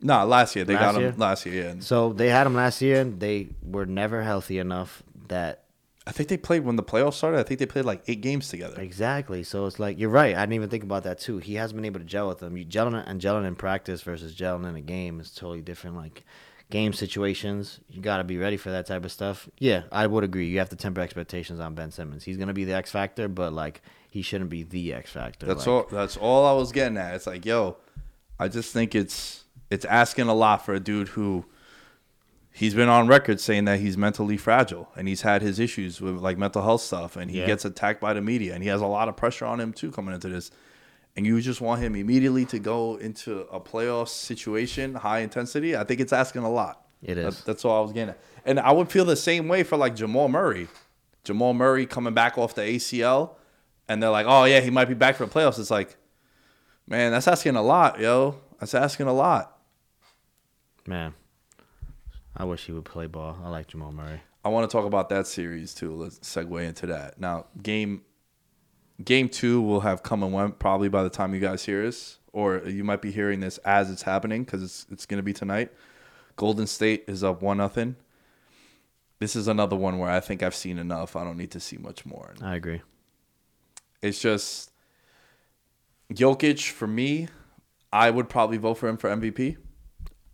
Nah, last year they Last got him year? last year. Yeah, so they had him last year, and they were never healthy enough that I think they played when the playoffs started. I think they played like eight games together. Exactly. So it's like you're right. I didn't even think about that too. He hasn't been able to gel with them. You gelling and gelling in practice versus gelling in a game is totally different. Like game situations, you got to be ready for that type of stuff. Yeah, I would agree. You have to temper expectations on Ben Simmons. He's gonna be the X factor, but like he shouldn't be the X factor. That's Like, all. That's all I was getting at. It's like, yo, I just think it's it's asking a lot for a dude who he's been on record saying that he's mentally fragile and he's had his issues with like mental health stuff and he Yeah. gets attacked by the media and he has a lot of pressure on him too coming into this. And you just want him immediately to go into a playoff situation, high intensity. I think it's asking a lot. It That- is. that's all I was getting at. And I would feel the same way for like Jamal Murray. Jamal Murray coming back off the ACL, and they're like, "Oh yeah, he might be back for the playoffs." It's like, man, that's asking a lot, yo. That's asking a lot. Man, I wish he would play ball. I like Jamal Murray. I want to talk about that series too. Let's segue into that. Now, game game two will have come and went probably by the time you guys hear this, or you might be hearing this as it's happening because it's it's going to be tonight. Golden State is up one nothing. This is another one where I think I've seen enough. I don't need to see much more. I agree. It's just Jokic for me. I would probably vote for him for MVP.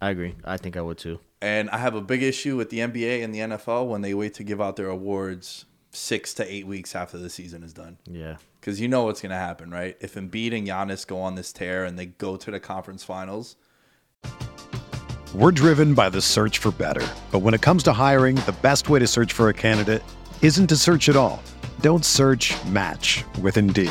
I agree. I think I would too. And I have a big issue with the NBA and the NFL when they wait to give out their awards six to eight weeks after the season is done. Yeah. Because you know what's going to happen, right? If Embiid and Giannis go on this tear and they go to the conference finals, We're driven by the search for better. But when it comes to hiring, the best way to search for a candidate isn't to search at all. Don't search match with Indeed.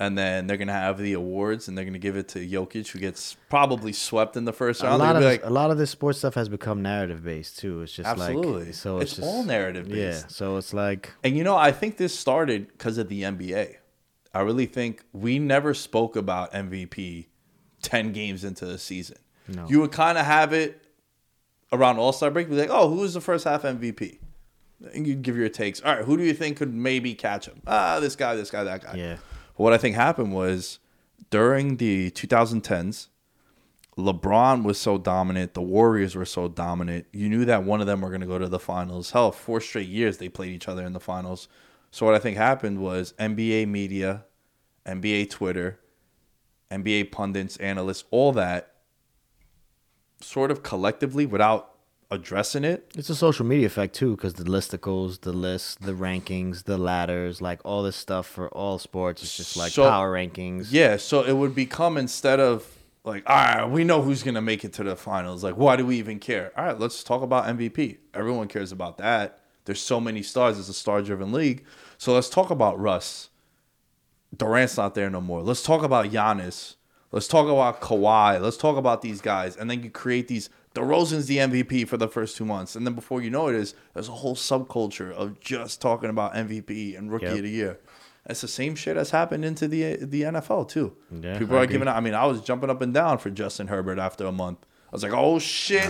And then they're gonna have the awards, and they're gonna give it to Jokic, who gets probably swept in the first round. A lot of like, a lot of this sports stuff has become narrative based too. It's just Absolutely. like so it's, It's just, all narrative based. Yeah, so it's like And you know, I think this started because of the NBA. I really think we never spoke about MVP 10 games into the season. No. You would kind of have it around All Star break, be like, oh, who was the first half MVP? And you'd give your takes. All right, who do you think could maybe catch him? Ah, this guy, this guy, that guy. Yeah. What I think happened was during the 2010s, LeBron was so dominant. The Warriors were so dominant. You knew that one of them were going to go to the finals. Hell, four straight years they played each other in the finals. So what I think happened was NBA media, NBA Twitter, NBA pundits, analysts, all that sort of collectively without addressing it. It's a social media effect too, because the listicles, the lists, the rankings, the ladders, like all this stuff for all sports. It's just like So- power rankings. Yeah, so it would become instead of like, all right, we know who's gonna make it to the finals. Like, why do we even care? All right, let's talk about MVP. Everyone cares about that. There's so many stars. It's a star-driven league. So let's talk about Russ. Durant's not there no more. Let's talk about Giannis. Let's talk about Kawhi. Let's talk about these guys. And then you create these. DeRozan's the MVP for the first two months. And then before you know it is, there's a whole subculture of just talking about MVP and rookie Yep. of the year. It's the same shit that's happened into the the NFL too. Yeah, People are giving. I mean, I was jumping up and down for Justin Herbert after a month. I was like, "Oh shit,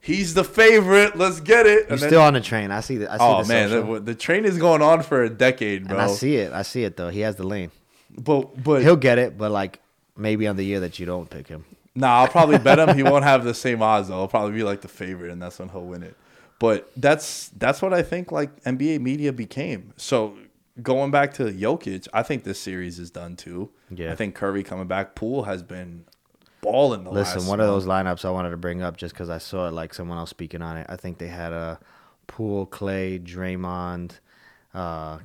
he's the favorite. Let's get it." You're then- still on the train. I see the. I see oh the man, the, the train is going on for a decade, bro. and I see it. I see it though. He has the lane. but but He'll get it, but like maybe on the year that you don't pick him. Nah, I'll probably bet him. He won't have the same odds though. He'll probably be like the favorite, and that's when he'll win it. But that's that's what I think like NBA media became. So going back to Jokic, I think this series is done too. Yeah. I think Curry coming back. Poole has been balling the Listen, one of those lineups I wanted to bring up just because I saw it, like someone else speaking on it. I think they had a Poole, Clay, Draymond. Uh,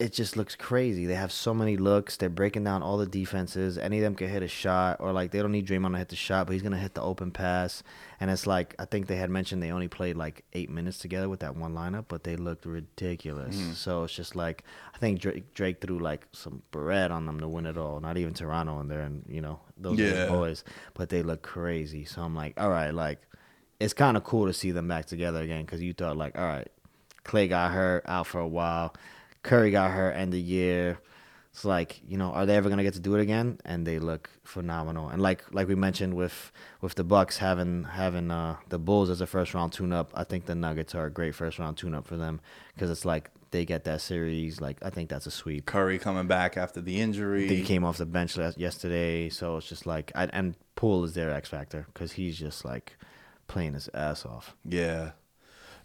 it just looks crazy. They have so many looks. They're breaking down all the defenses. Any of them can hit a shot, or like they don't need Draymond to hit the shot, but he's gonna hit the open pass. And it's like I think they had mentioned they only played like eight minutes together with that one lineup, but they looked ridiculous. Hmm. So it's just like I think Drake, Drake threw like some bread on them to win it all. Not even Toronto in there, and you know those Yeah. boys, but they look crazy. So I'm like, all right, like it's kind of cool to see them back together again because you thought like, all right, Clay got hurt out for a while, Curry got hurt end of year. It's like you know, are they ever gonna get to do it again? And they look phenomenal. And like like we mentioned with with the Bucks having having uh, the Bulls as a first round tune up, I think the Nuggets are a great first round tune up for them because it's like they get that series. Like I think that's a sweep. Curry coming back after the injury. He came off the bench last, yesterday, so it's just like, I, and Poole is their X factor because he's just like playing his ass off. Yeah.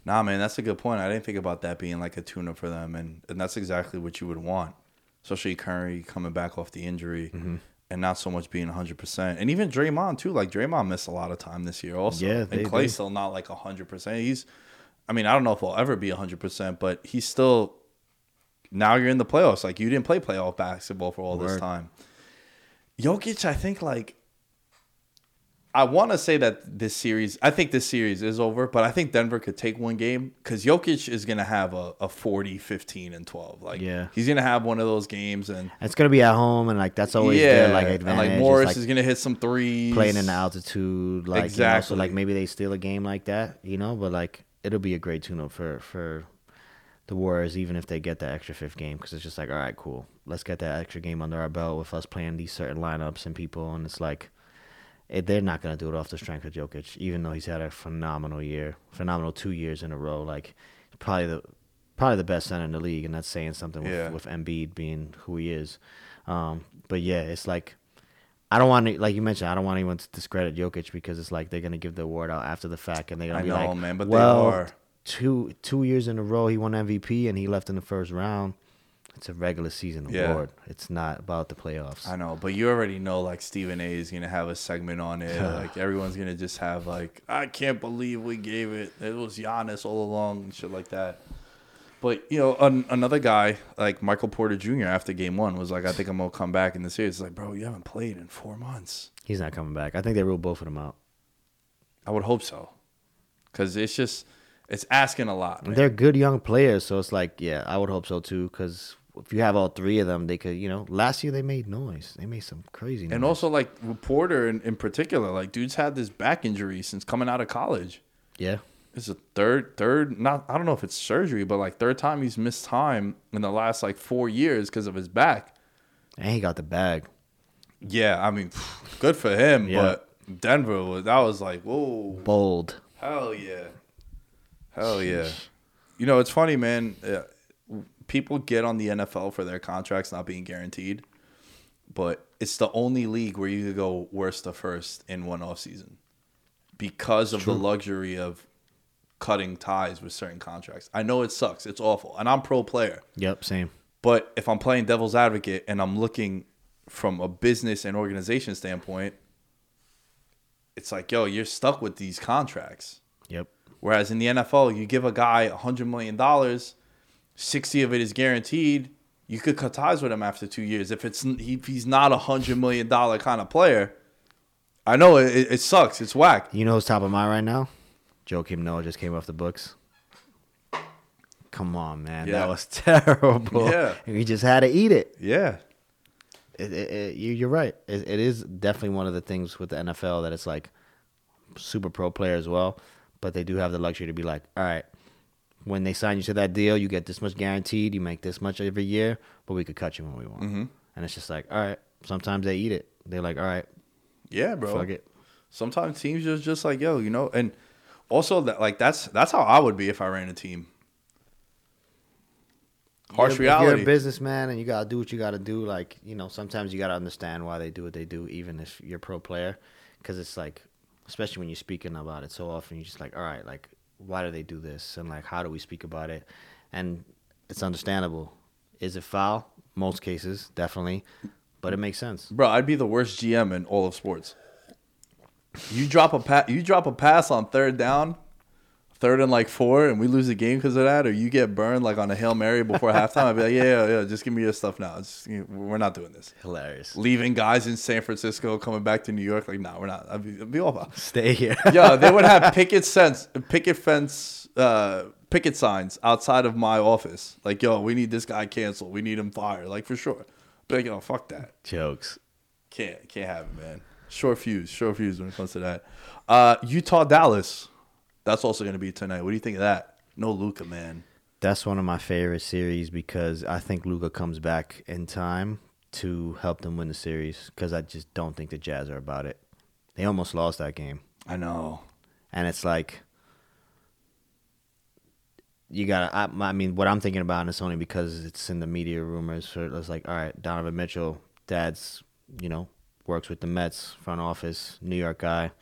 Nah, man, that's a good point. I didn't think about that being like a tune up for them, and, and that's exactly what you would want, especially Curry coming back off the injury Mm-hmm. and not so much being 100%. And even Draymond, too. Like, Draymond missed a lot of time this year, also. Yeah, they- and Clay's they- still not like 100%. He's, I mean, I don't know if he'll ever be 100%, but he's still, now you're in the playoffs. Like, you didn't play playoff basketball for all this time. Jokic, I think, like, I want to say that this series, I think this series is over, but I think Denver could take one game because Jokic is going to have a, a 40, 15, and 12. Like, Yeah. he's going to have one of those games. And And it's gonna be at home, and like that's always yeah, their like and advantage. like Morris like, is going to hit some threes. playing in the altitude, like exactly. You know, so like maybe they steal a game like that, you know. But like it'll be a great tune-up for for the Warriors, even if they get that extra fifth game, because it's just like, all right, cool, let's get that extra game under our belt with us playing these certain lineups and people, and it's like. It, they're not gonna do it off the strength of Jokic, even though he's had a phenomenal year, phenomenal two years in a row. Like probably the probably the best center in the league, and that's saying something with, Yeah. with Embiid being who he is. Um, but yeah, it's like I don't want to, like you mentioned, I don't want anyone to discredit Jokic because it's like they're gonna give the award out after the fact, and they're gonna I be know, like, man, but they well, are. two two years in a row he won MVP and he left in the first round. It's a regular season Yeah. award. It's not about the playoffs. I know, but you already know like Stephen A is gonna have a segment on it. like everyone's gonna just have like, I can't believe we gave it. It was Giannis all along and shit like that. But you know, an, another guy like Michael Porter Jr. after Game One was like, I think I'm gonna come back in the series. It's like, bro, you haven't played in four months. He's not coming back. I think they ruled both of them out. I would hope so, because it's just it's asking a lot. man. They're good young players, so it's like, yeah, I would hope so too. Because if you have all three of them, they could, you know, last year they made noise. They made some crazy noise. And also like Porter in, in particular, like dude's had this back injury since coming out of college. yeah, It's a third, third, not, I don't know if it's surgery, but like third time he's missed time in the last like four years because of his back. and he got the bag. Yeah, I mean, good for him, Yeah. but Denver, was that was like, whoa, Bold. hell yeah. Hell yeah. You know, it's funny, man. People get on the NFL for their contracts not being guaranteed, but it's the only league where you could go worst to first in one off season because of the luxury of cutting ties with certain contracts. I know it sucks. It's awful. And I'm pro player. Yep, same. But if I'm playing devil's advocate and I'm looking from a business and organization standpoint, it's like, yo, you're stuck with these contracts. Yep. Whereas in the NFL, you give a guy $100 million, 60 of it is guaranteed. You could cut ties with him after two years. If it's if he's not a $100 million kind of player, I know it, it sucks. It's whack. You know who's top of mind right now? Joakim Noah just came off the books. Come on, man. Yeah. That was terrible. Yeah. And we just had to eat it. Yeah. it, it, you, you're right. It, it is definitely one of the things with the NFL that it's like super pro player as well, but they do have the luxury to be like, all right, when they sign you to that deal, you get this much guaranteed, you make this much every year, but we could cut you when we want. Mm-hmm. And it's just like, all right. Sometimes they eat it. They're like, all right, Yeah, bro. fuck it. Sometimes teams just just like, yo, you know, and also that like that's that's how I would be if I ran a team. Harsh If reality. You're a businessman and you gotta do what you gotta do, like you know, sometimes you gotta understand why they do what they do, even if you're a pro player, because it's like, especially when you're speaking about it so often, you're just like, all right, like why do they do this, and like how do we speak about it, and it's understandable. Is it foul? Most cases, definitely, but it makes sense. Bro, I'd be the worst GM in all of sports. You drop a pa- you drop a pass on third down, third and like four, and we lose the game because of that, or you get burned like on a hail mary before halftime. I'd be like, yeah, yeah, yeah, just give me your stuff now. It's, you know, we're not doing this. Hilarious. Leaving guys in San Francisco, coming back to New York, like, nah, we're not. I'd be, I'd be all about. Stay here. Yeah, they would have picket fence, picket fence, uh, picket signs outside of my office. Like, yo, we need this guy canceled. We need him fired. Like for sure. But like, yo, fuck that. Jokes. Can't can't have it, man. Short fuse, short fuse when it comes to that. Uh, Utah Dallas. That's also gonna be tonight. What do you think of that? No Luka, man. That's one of my favorite series because I think Luka comes back in time to help them win the series because I just don't think the Jazz are about it. They almost lost that game. I know. And it's like, you gotta, I, I mean, what I'm thinking about, and it's only because it's in the media rumors. So it's like, all right, Donovan Mitchell, dad's, you know, works with the Mets front office, New York guy.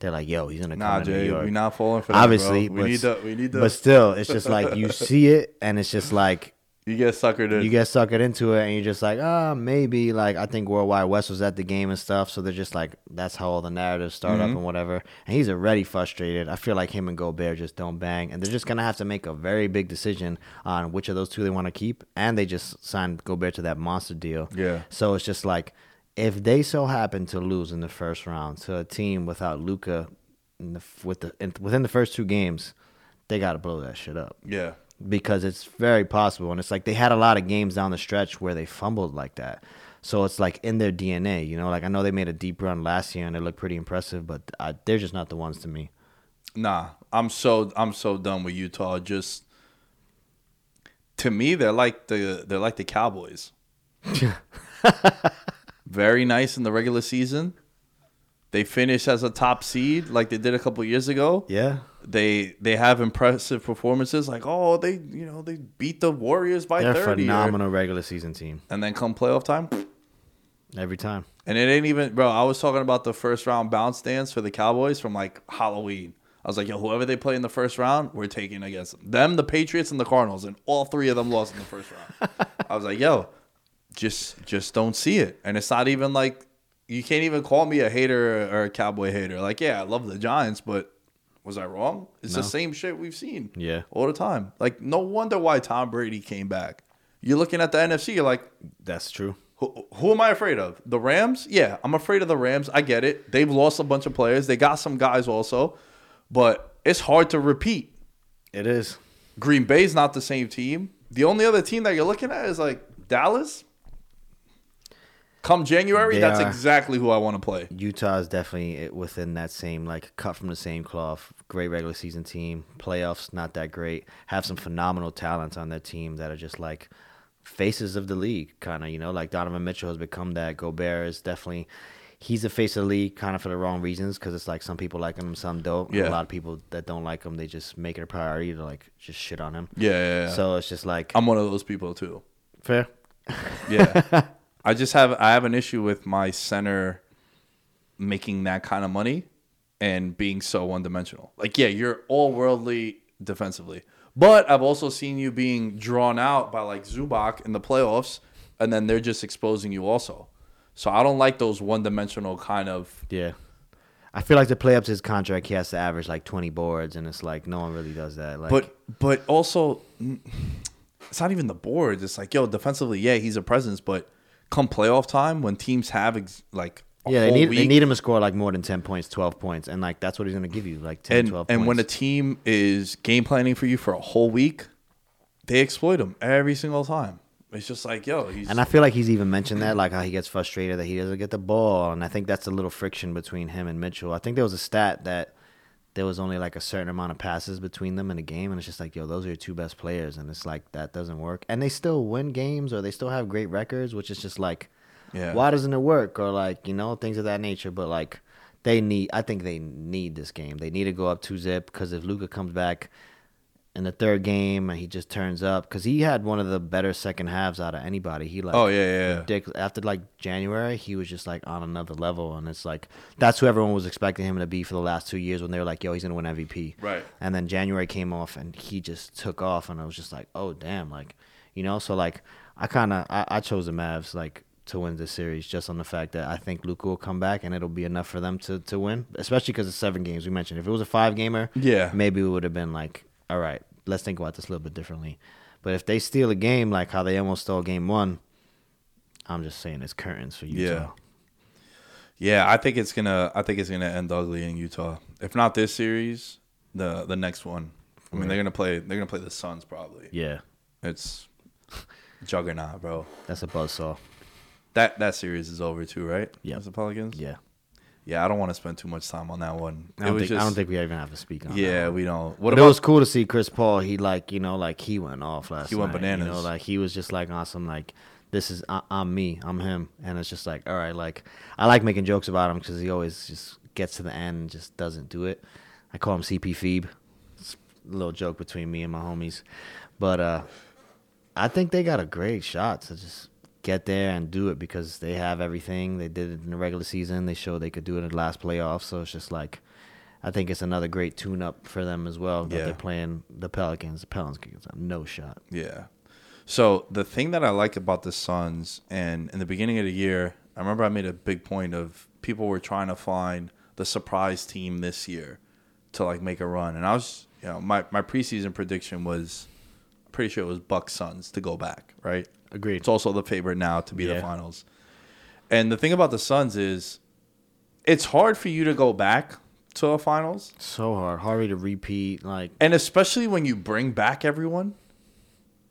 They're like, yo, he's gonna come Nah, to New Jay, York. we not falling for that. Obviously, bro. we but, need to. We need to. but still, it's just like you see it, and it's just like you get suckered in. you get suckered into it and you're just like, ah, maybe like I think Worldwide Wes was at the game and stuff, so they're just like that's how all the narratives start Mm-hmm. up and whatever. And he's already frustrated. I feel like him and Gobert just don't bang, and they're just gonna have to make a very big decision on which of those two they want to keep. And they just signed Gobert to that monster deal. Yeah. So it's just like if they so happen to lose in the first round to a team without Luka, in the, with the in, within the first two games, they got to blow that shit up yeah. because it's very possible. And it's like they had a lot of games down the stretch where they fumbled like that. So it's like in their DNA, you know. Like I know they made a deep run last year and it looked pretty impressive, but I, they're just not the ones to me. Nah, I'm so I'm so done with Utah. Just to me, they're like the they're like the Cowboys. Very nice in the regular season. They finish as a top seed like they did a couple years ago. Yeah, They they have impressive performances like oh they you know they beat the Warriors by they're a 30 or- phenomenal regular season team and then come playoff time every time. and it ain't even bro. I was talking about the first round bounce dance for the Cowboys from like Halloween. I was like, yo, whoever they play in the first round, we're taking against them. Them, the Patriots, and the Cardinals, and all three of them lost in the first round. I was like, yo, just just don't see it. And it's not even like you can't even call me a hater or a cowboy hater. Like, yeah, I love the Giants, but was I wrong? It's the same shit we've seen. Yeah. All the time. Like, no wonder why Tom Brady came back. You're looking at the NFC, you're like, That's true. who, who am I afraid of? The Rams? Yeah, I'm afraid of the Rams. I get it. They've lost a bunch of players. They got some guys also, but it's hard to repeat. It is. Green Bay's not the same team. The only other team that you're looking at is like Dallas. Come January, They that's are. exactly who I want to play. Utah is definitely within that same like cut from the same cloth. Great regular season team. Playoffs not that great. Have some phenomenal talents on their team that are just like faces of the league, kind of. You know, like Donovan Mitchell has become that. Gobert is definitely he's a face of the league, kind of for the wrong reasons because it's like some people like him, some don't. Yeah. A lot of people that don't like him, they just make it a priority to like just shit on him. Yeah, yeah, yeah. So it's just like I'm one of those people too. fair. Yeah. I just have I have an issue with my center making that kind of money and being so one dimensional. Like, yeah, you're all worldly defensively. But I've also seen you being drawn out by like Zubac in the playoffs, and then they're just exposing you also. So I don't like those one dimensional kind of Yeah. I feel like to play up to his contract, he has to average like 20 boards, and it's like no one really does that. Like, but but also it's not even the boards. It's like, yo, defensively, yeah, he's a presence, but come playoff time when teams have ex- like yeah, they need they need him to score like more than 10 points, 12 points, and like that's what he's gonna give you, like 10, and 12 and points. when a team is game planning for you for a whole week, they exploit him every single time. It's just like, yo, he's and I feel like he's even mentioned that, like how he gets frustrated that he doesn't get the ball, and I think that's a little friction between him and Mitchell. I think there was a stat that there was only like a certain amount of passes between them in a game, and it's just like, yo, those are your two best players, and it's like that doesn't work, and they still win games or they still have great records, which is just like, Yeah. why doesn't it work or like you know things of that nature, but like. They need. I think they need this game. They need to go up two zip because if Luka comes back in the third game and he just turns up because he had one of the better second halves out of anybody. He like Oh, yeah, yeah, ridiculous. After like January, he was just like on another level, and it's like that's who everyone was expecting him to be for the last two years when they were like, "Yo, he's gonna win MVP." Right. And then January came off, and he just took off, and I was just like, "Oh damn!" Like, you know, so like I kind of I, I chose the Mavs like to win this series just on the fact that I think Luka will come back and it'll be enough for them to to win, especially because it's seven games. We mentioned if it was a five gamer, Yeah. maybe it would have been like, all right, let's think about this a little bit differently. But if they steal a game like how they almost stole game one, I'm just saying it's curtains for Utah. Yeah. Yeah, I think it's gonna. I think it's gonna end ugly in Utah. If not this series, the the next one. I mean, they're gonna play. They're gonna play the Suns probably. Yeah, It's juggernaut, bro. that's a buzzsaw. That that series is over too, right? Yeah. The Pelicans. Yeah, Yeah, I don't want to spend too much time on that one. I don't, think, I don't think we even have to speak on. Yeah, we don't. What But about? it was cool to see Chris Paul. He like you know like he went off last. He went night, You know, like he was just like awesome. Like this is I, I'm me. I'm him. And it's just like all right. Like I like making jokes about him because he always just gets to the end and just doesn't do it. I call him CP Phoebe. It's a little joke between me and my homies, but uh, I think they got a great shot to just get there and do it because they have everything. They did it in the regular season. They showed they could do it in the last playoff. So it's just like, I think it's another great tune up for them as well. That Yeah. they're playing the Pelicans. The Pelicans have no shot. Yeah. So the thing that I like about the Suns, and in the beginning of the year, I remember I made a big point of people were trying to find the surprise team this year to like make a run, and I was, you know, my my preseason prediction was, pretty sure it was Bucks Suns to go back, right? Agreed. It's also the favorite now to be the finals. And the thing about the Suns is, it's hard for you to go back to a finals. So hard. Hard to repeat. Like, And especially when you bring back everyone,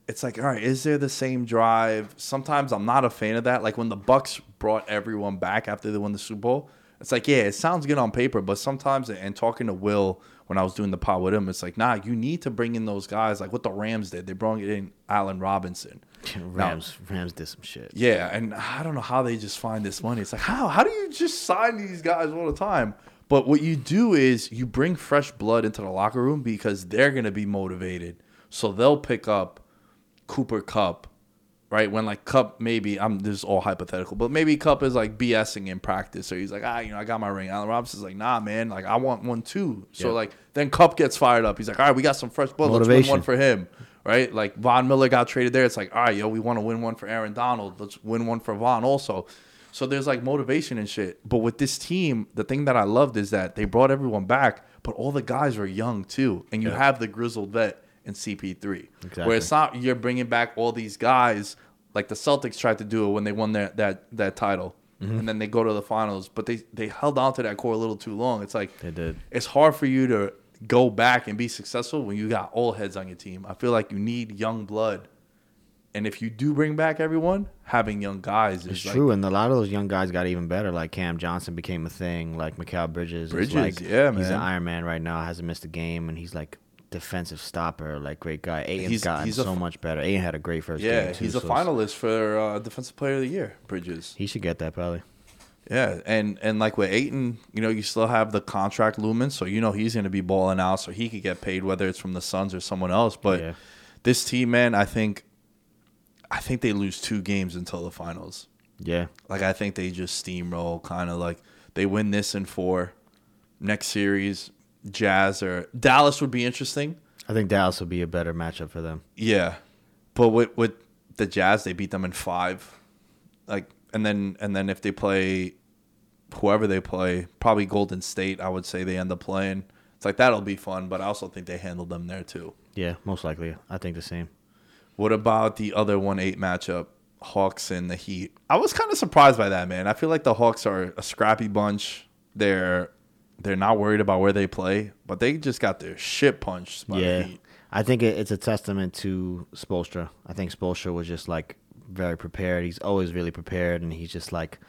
it's like, all right, is there the same drive? Sometimes I'm not a fan of that. Like when the Bucks brought everyone back after they won the Super Bowl, it's like, yeah, it sounds good on paper, but sometimes, and talking to Will when I was doing the pod with him, it's like, nah, you need to bring in those guys, like what the Rams did. They brought in Allen Robinson. Rams, Rams did some shit. Yeah, and I don't know how they just find this money. It's like how how do you just sign these guys all the time? But what you do is you bring fresh blood into the locker room because they're gonna be motivated. So they'll pick up Cooper Kupp, right? When like Kupp maybe I'm this is all hypothetical, but maybe Kupp is like BSing in practice, or he's like, ah, you know, I got my ring. Allen Robinson's like, nah, man, like I want one too. So Yeah. like then Kupp gets fired up. He's like, all right, we got some fresh blood. Let's win Motivation. one for him. Right? Like Von Miller got traded there. It's like, all right, yo, we want to win one for Aaron Donald. Let's win one for Von also. So there's like motivation and shit. But with this team, the thing that I loved is that they brought everyone back, but all the guys were young too, and you have the grizzled vet in CP3. Exactly. Where it's not you're bringing back all these guys like the Celtics tried to do it when they won their, that that title. Mm-hmm. And then they go to the finals, but they they held on to that core a little too long. It's like They did. it's hard for you to go back and be successful when you got old heads on your team. I feel like you need young blood. And if you do bring back everyone, having young guys is It's like, true, and a lot of those young guys got even better. Like Cam Johnson became a thing. Like Mikal Bridges, Bridges, like, yeah, he's an. Iron Man right now. Hasn't missed a game, and he's like defensive stopper. Like great guy. Ayton's He's- gotten he's a so much better. Ayton had a great first Yeah, game. Too, he's a so finalist for uh, defensive player of the year, Bridges. He should get that probably. Yeah, and and like with Ayton, you know, you still have the contract looming, so you know he's going to be balling out, so he could get paid whether it's from the Suns or someone else. But Yeah. this team, man, I think, I think they lose two games until the finals. Yeah, Like I think they just steamroll, kind of like they win this in four. Next series, Jazz or Dallas would be interesting. I think Dallas would be a better matchup for them. Yeah, but with with the Jazz, they beat them in five. Like, and then and then if they play whoever they play, probably Golden State, I would say they end up playing. It's like that'll be fun, but I also think they handled them there too. Yeah, most likely. I think the same. What about the other one eight matchup, Hawks and the Heat? I was kind of surprised by that, man. I feel like the Hawks are a scrappy bunch. They're they're not worried about where they play, but they just got their shit punched by yeah, the Heat. I think it's a testament to Spoelstra. I think Spoelstra was just like very prepared. He's always really prepared, and he's just like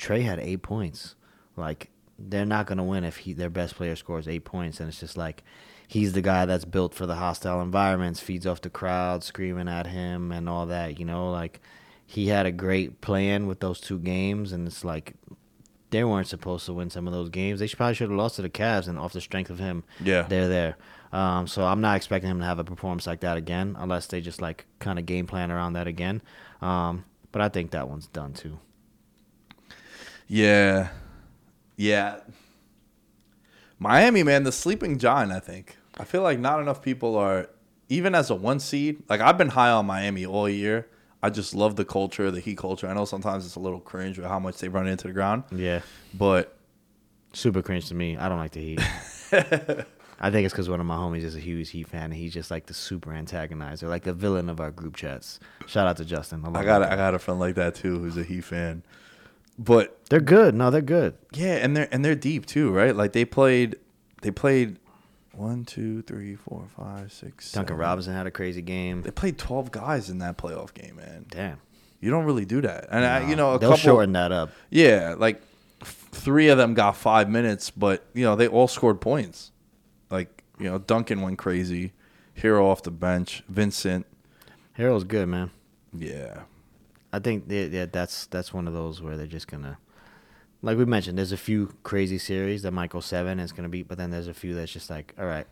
Trae had eight points. Like they're not gonna win if he their best player scores eight points, and it's just like he's the guy that's built for the hostile environments, feeds off the crowd, screaming at him and all that. You know, like he had a great plan with those two games, and it's like they weren't supposed to win some of those games. They should, probably should have lost to the Cavs, and off the strength of him, Yeah. they're there. Um, so I'm not expecting him to have a performance like that again, unless they just like kind of game plan around that again. Um, but I think that one's done too. Yeah. Yeah. Miami, man, the sleeping giant, I think. I feel like not enough people are, even as a one seed, like I've been high on Miami all year. I just love the culture, the Heat culture. I know sometimes it's a little cringe with how much they run into the ground, Yeah, but super cringe to me. I don't like the Heat. I think it's because one of my homies is a huge Heat fan, and he's just like the super antagonizer, like the villain of our group chats. Shout out to Justin. love I got guy. I got a friend like that too who's a Heat fan. But They're good. No, they're good. yeah, and they're and they're deep too, right? Like they played, they played one, two, three, four, five, six. Duncan seven. Robinson had a crazy game. They played twelve guys in that playoff game, man. Damn. You don't really do that, and I, you know a They'll couple. shorten that up. Yeah, like three of them got five minutes, but you know they all scored points. Like you know Duncan went crazy, Herro off the bench, Vincent. Harold's good, man. Yeah, I think they, yeah, that's that's one of those where they're just gonna, like we mentioned, there's a few crazy series that go seven. It's gonna be, but then there's a few that's just like, all right,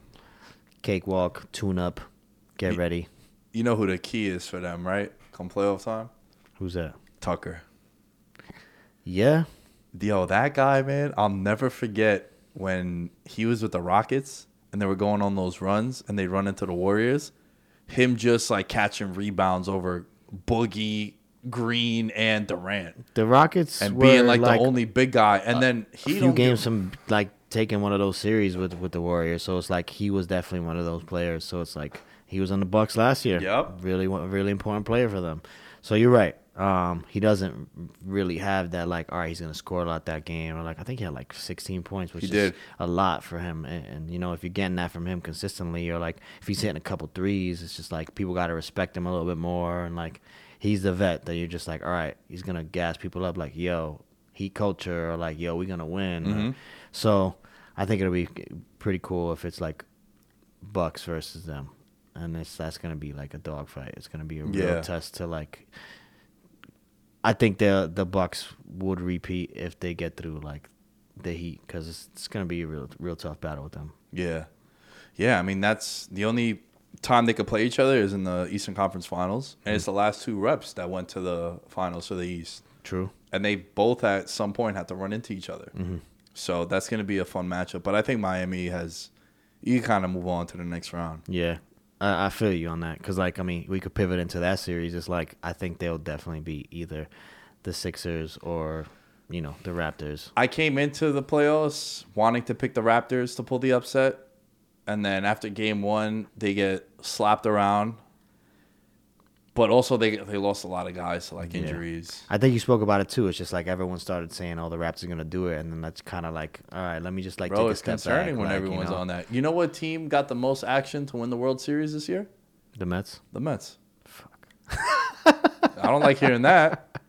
cakewalk, tune up, get Ye- ready. you know who the key is for them, right? Come playoff time, Who's that? Tucker. Yeah, Yo, that guy, man, I'll never forget when he was with the Rockets and they were going on those runs and they run into the Warriors. Him just like catching rebounds over Boogie, Green, and Durant. the Rockets And being like, like the only big guy. And then a he few don't games give- from like taking one of those series with with the Warriors. So it's like he was definitely one of those players. So it's like he was on the Bucks last year. Yep. really really important player for them. So you're right. Um, he doesn't really have that like, all right, he's gonna score a lot that game. Or like I think he had like 16 points, which He is did. a lot for him. And, and you know, if you're getting that from him consistently, or like if he's hitting a couple threes, it's just like people got to respect him a little bit more. And like he's the vet that you're just like, all right, he's gonna gas people up. Like yo, heat culture, or like yo, we're gonna win. Mm-hmm. so I think it'll be pretty cool if it's like Bucks versus them, and it's that's gonna be like a dogfight. It's gonna be a real Yeah. test to like. I think the the Bucks would repeat if they get through like the Heat because it's, it's gonna be a real real tough battle with them. Yeah. Yeah, I mean that's the only time they could play each other is in the Eastern Conference Finals, and mm-hmm. it's the last two reps that went to the finals for the East, True. and they both at some point had to run into each other. Mm-hmm. So that's going to be a fun matchup. But I think Miami has you kind of move on to the next round. Yeah, I, I feel you on that because, like, I mean, we could pivot into that series. It's like I think they'll definitely be either the Sixers or you know the Raptors. I came into the playoffs wanting to pick the Raptors to pull the upset, and then after game one, they get slapped around. But also, they they lost a lot of guys to like Yeah. injuries. I think you spoke about it too. It's just like everyone started saying, "Oh, the Raptors are gonna do it," and then that's kind of like, all right, let me just like Bro, take a it's step concerning back. when like, you everyone's know. on that. You know what team got the most action to win the World Series this year? The Mets. The Mets. Fuck. I don't like hearing that.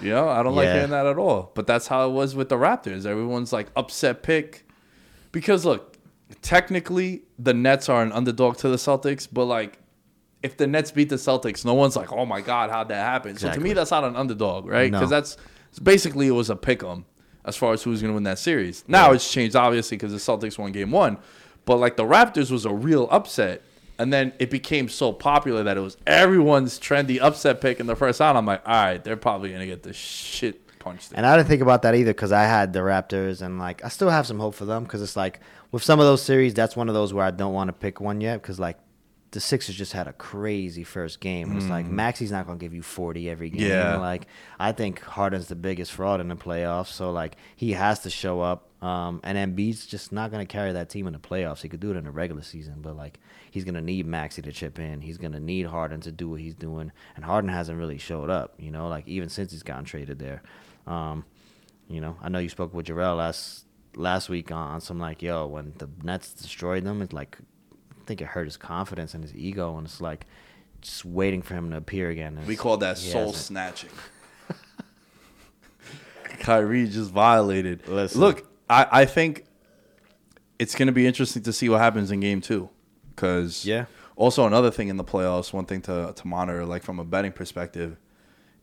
You know, I don't like hearing that at all. But that's how it was with the Raptors. Everyone's like upset pick. Because look, technically the Nets are an underdog to the Celtics, but like if the Nets beat the Celtics, no one's like, "Oh my god, how'd that happen?" So to me that's not an underdog, right? No. Cuz that's basically it was a pick 'em as far as who's going to win that series. Now it's changed obviously cuz the Celtics won game 1, but like the Raptors was a real upset. And then it became so popular that it was everyone's trendy upset pick in the first round. I'm like, all right, they're probably gonna get the shit punched. in. And I didn't think about that either because I had the Raptors and like I still have some hope for them because it's like with some of those series, that's one of those where I don't want to pick one yet because like the Sixers just had a crazy first game. It's like Maxey's not gonna give you forty every game. Mm. Yeah. Like I think Harden's the biggest fraud in the playoffs, so like he has to show up. Um, and Embiid's just not gonna carry that team in the playoffs. He could do it in the regular season, but like he's gonna need Maxey to chip in. He's gonna need Harden to do what he's doing, and Harden hasn't really showed up. You know, like even since he's gotten traded there. Um, you know, I know you spoke with Jarrell last last week on, on some like, yo, when the Nets destroyed them, it's like I think it hurt his confidence and his ego, and it's like just waiting for him to appear again. We call that soul hasn't. snatching. Kyrie just violated. Listen. Look, I, I think it's going to be interesting to see what happens in game two. Because Yeah. also another thing in the playoffs, one thing to, to monitor, like from a betting perspective,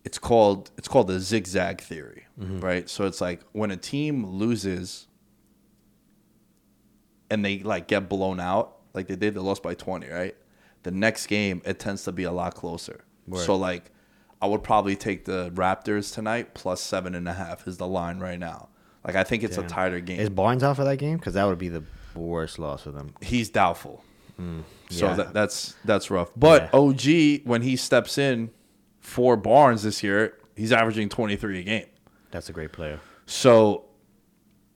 it's called it's called the zigzag theory, Mm-hmm. right? So it's like when a team loses and they like get blown out, like they did, they lost by twenty, right? The next game it tends to be a lot closer. So like, I would probably take the Raptors tonight plus seven and a half is the line right now. Like I think it's a tighter game. Is Barnes out for that game? Because that would be the worst loss for them. He's doubtful. So Mm, yeah. that, that's that's rough. But Yeah. OG when he steps in for Barnes this year, he's averaging twenty three a game. That's a great player. So,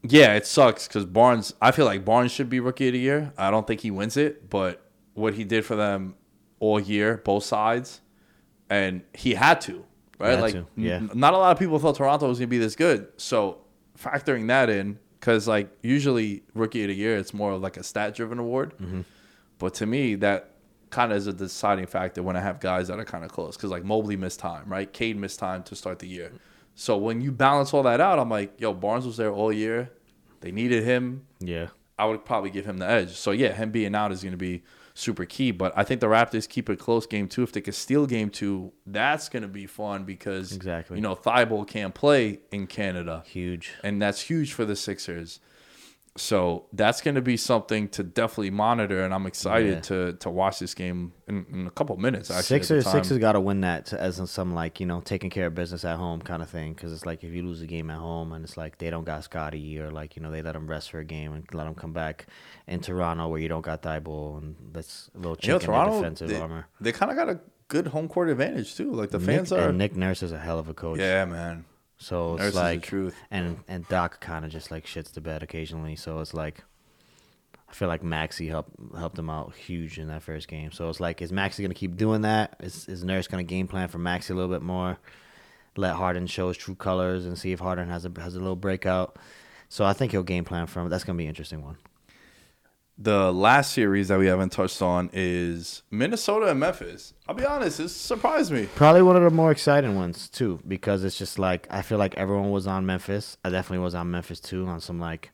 yeah, it sucks because Barnes. I feel like Barnes should be rookie of the year. I don't think he wins it, but what he did for them all year, both sides, and he had to, right? had like, to, yeah. n- not a lot of people thought Toronto was gonna be this good. So, factoring that in, because like usually rookie of the year, it's more of like a stat driven award. Mm-hmm. But to me, that kind of is a deciding factor when I have guys that are kind of close. Because like Mobley missed time, right? Cade missed time to start the year. So when you balance all that out, I'm like, yo, Barnes was there all year. They needed him. Yeah. I would probably give him the edge. So yeah, him being out is going to be super key. But I think the Raptors keep it close game two. If they can steal game two, that's going to be fun because Exactly. you know Thybulle can't play in Canada Huge. and that's huge for the Sixers. So that's going to be something to definitely monitor, and I'm excited Yeah. to to watch this game in, in a couple minutes. Actually, Sixers. Sixers got to win that to, as in some like you know taking care of business at home kind of thing. Because it's like if you lose a game at home and it's like they don't got Scottie or like you know they let him rest for a game and let him come back in Toronto where you don't got Thybulle and that's a little You know, Toronto, defensive they, armor. they kind of got a good home court advantage too. Like the fans are, Nick Nurse is a hell of a coach. yeah, man. So it's the like truth. and and Doc kind of just like shits the bed occasionally. So it's like I feel like Maxey helped helped him out huge in that first game. So it's like is Maxey gonna keep doing that? Is is Nurse gonna game plan for Maxey a little bit more? Let Harden show his true colors and see if Harden has a has a little breakout. So I think he'll game plan for him. That's gonna be an interesting one. The last series that we haven't touched on is Minnesota and Memphis. I'll be honest, it surprised me. Probably one of the more exciting ones too, because it's just like I feel like everyone was on Memphis. I definitely was on Memphis too, on some like,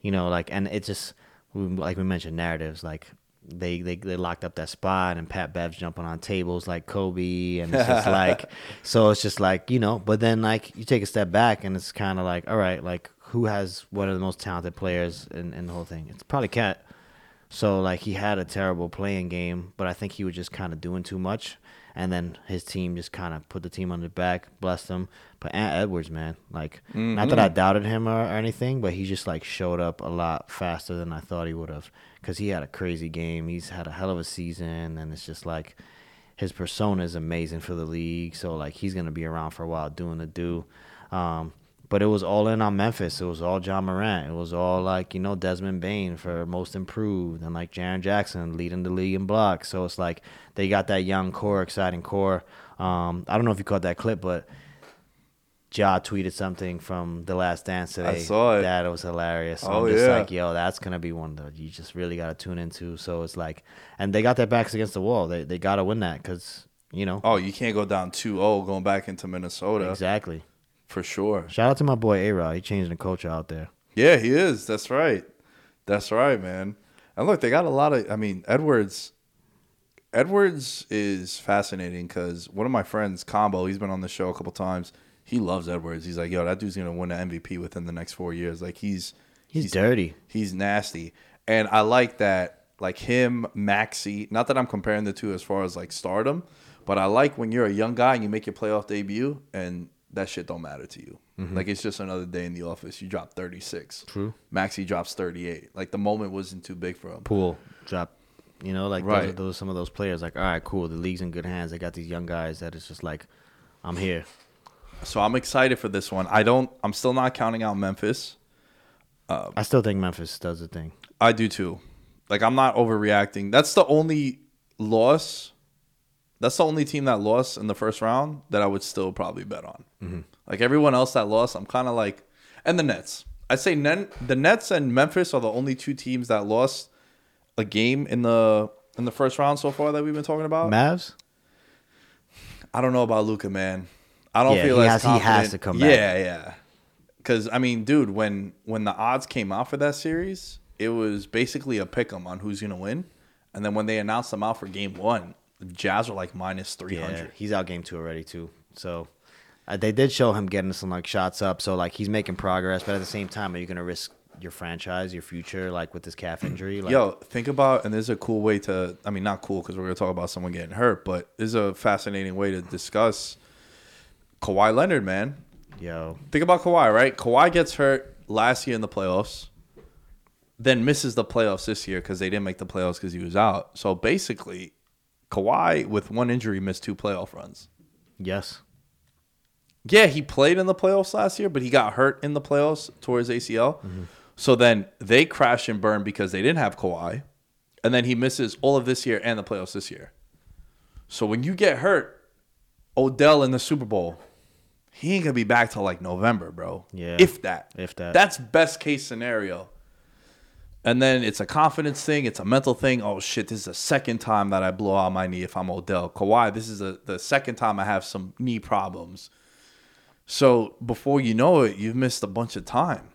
you know, like, and it just like we mentioned narratives, like they they they locked up that spot, and Pat Bev's jumping on tables like Kobe, and it's just like, so it's just like you know, but then like you take a step back, and it's kind of like, all right, like who has one of the most talented players in in the whole thing? It's probably KAT. So like he had a terrible playing game, but I think he was just kind of doing too much. And then his team just kind of put the team on their back, blessed him. But Ant Edwards, man, like not that I doubted him or, or anything, but he just like showed up a lot faster than I thought he would have because he had a crazy game. He's had a hell of a season, and it's just like his persona is amazing for the league. So like he's gonna be around for a while doing the do. Um, but it was all in on Memphis. It was all Ja Morant. It was all like you know Desmond Bane for most improved, and like Jaren Jackson leading the league in blocks. So it's like they got that young core, exciting core. Um, I don't know if you caught that clip, but Ja tweeted something from The Last Dance today. saw it. That was hilarious. So Oh, I'm just yeah. like, yo, that's gonna be one that you just really gotta tune into. So it's like, and they got their backs against the wall. They they gotta win that because you know Oh, you can't go down 2-0 going back into Minnesota exactly. For sure. Shout out to my boy A Rod. He changing the culture out there. Yeah, he is. That's right. That's right, man. And look, they got a lot of. I mean, Edwards. Edwards is fascinating because one of my friends, Combo, he's been on the show a couple times. He loves Edwards. He's like, yo, that dude's gonna win the MVP within the next four years. Like he's He's, dirty. He's nasty, and I like that. Like him, Maxey. Not that I'm comparing the two as far as like stardom, but I like when you're a young guy and you make your playoff debut, and that shit don't matter to you. Mm-hmm. Like it's just another day in the office. You drop 36. True. Maxey drops 38. Like the moment wasn't too big for him. Poole drop. You know, like Right. are, those some of those players. Like, all right, cool. The league's in good hands. They got these young guys that it's just like, I'm here. So I'm excited for this one. I don't. I'm still not counting out Memphis. Um, I still think Memphis does the thing. I do too. Like I'm not overreacting. That's the only loss. That's the only team that lost in the first round that I would still probably bet on. Mm-hmm. Like everyone else that lost, I'm kind of like, and the Nets. I say Nen- the Nets and Memphis are the only two teams that lost a game in the in the first round so far that we've been talking about. Mavs? I don't know about Luka, man. I don't Yeah, feel he as has- he has to come back. Yeah, yeah. Because I mean, dude, when when the odds came out for that series, it was basically a pick 'em on who's gonna win, and then when they announced them out for game one, the Jazz are like minus minus three hundred. Yeah, he's out game two already too. So uh, they did show him getting some like shots up. So like he's making progress, but at the same time, are you gonna risk your franchise, your future, like with this calf injury? Like, Yo, think about and there's a cool way to. I mean, not cool because we're gonna talk about someone getting hurt, but there's a fascinating way to discuss Kawhi Leonard, man. yo, Think about Kawhi, right? Kawhi gets hurt last year in the playoffs, then misses the playoffs this year because they didn't make the playoffs because he was out. So basically, Kawhi with one injury missed two playoff runs. yes, Yeah, he played in the playoffs last year, but he got hurt in the playoffs towards ACL. Mm-hmm. So then they crash and burn because they didn't have Kawhi, and then he misses all of this year and the playoffs this year. So when you get hurt, Odell in the Super Bowl, he ain't gonna be back till like November, bro. Yeah. if that. If that. That's best case scenario. And then it's a confidence thing. It's a mental thing. Oh shit! This is the second time that I blow out my knee if I'm Odell. Kawhi, this is the the second time I have some knee problems. So before you know it, you've missed a bunch of time.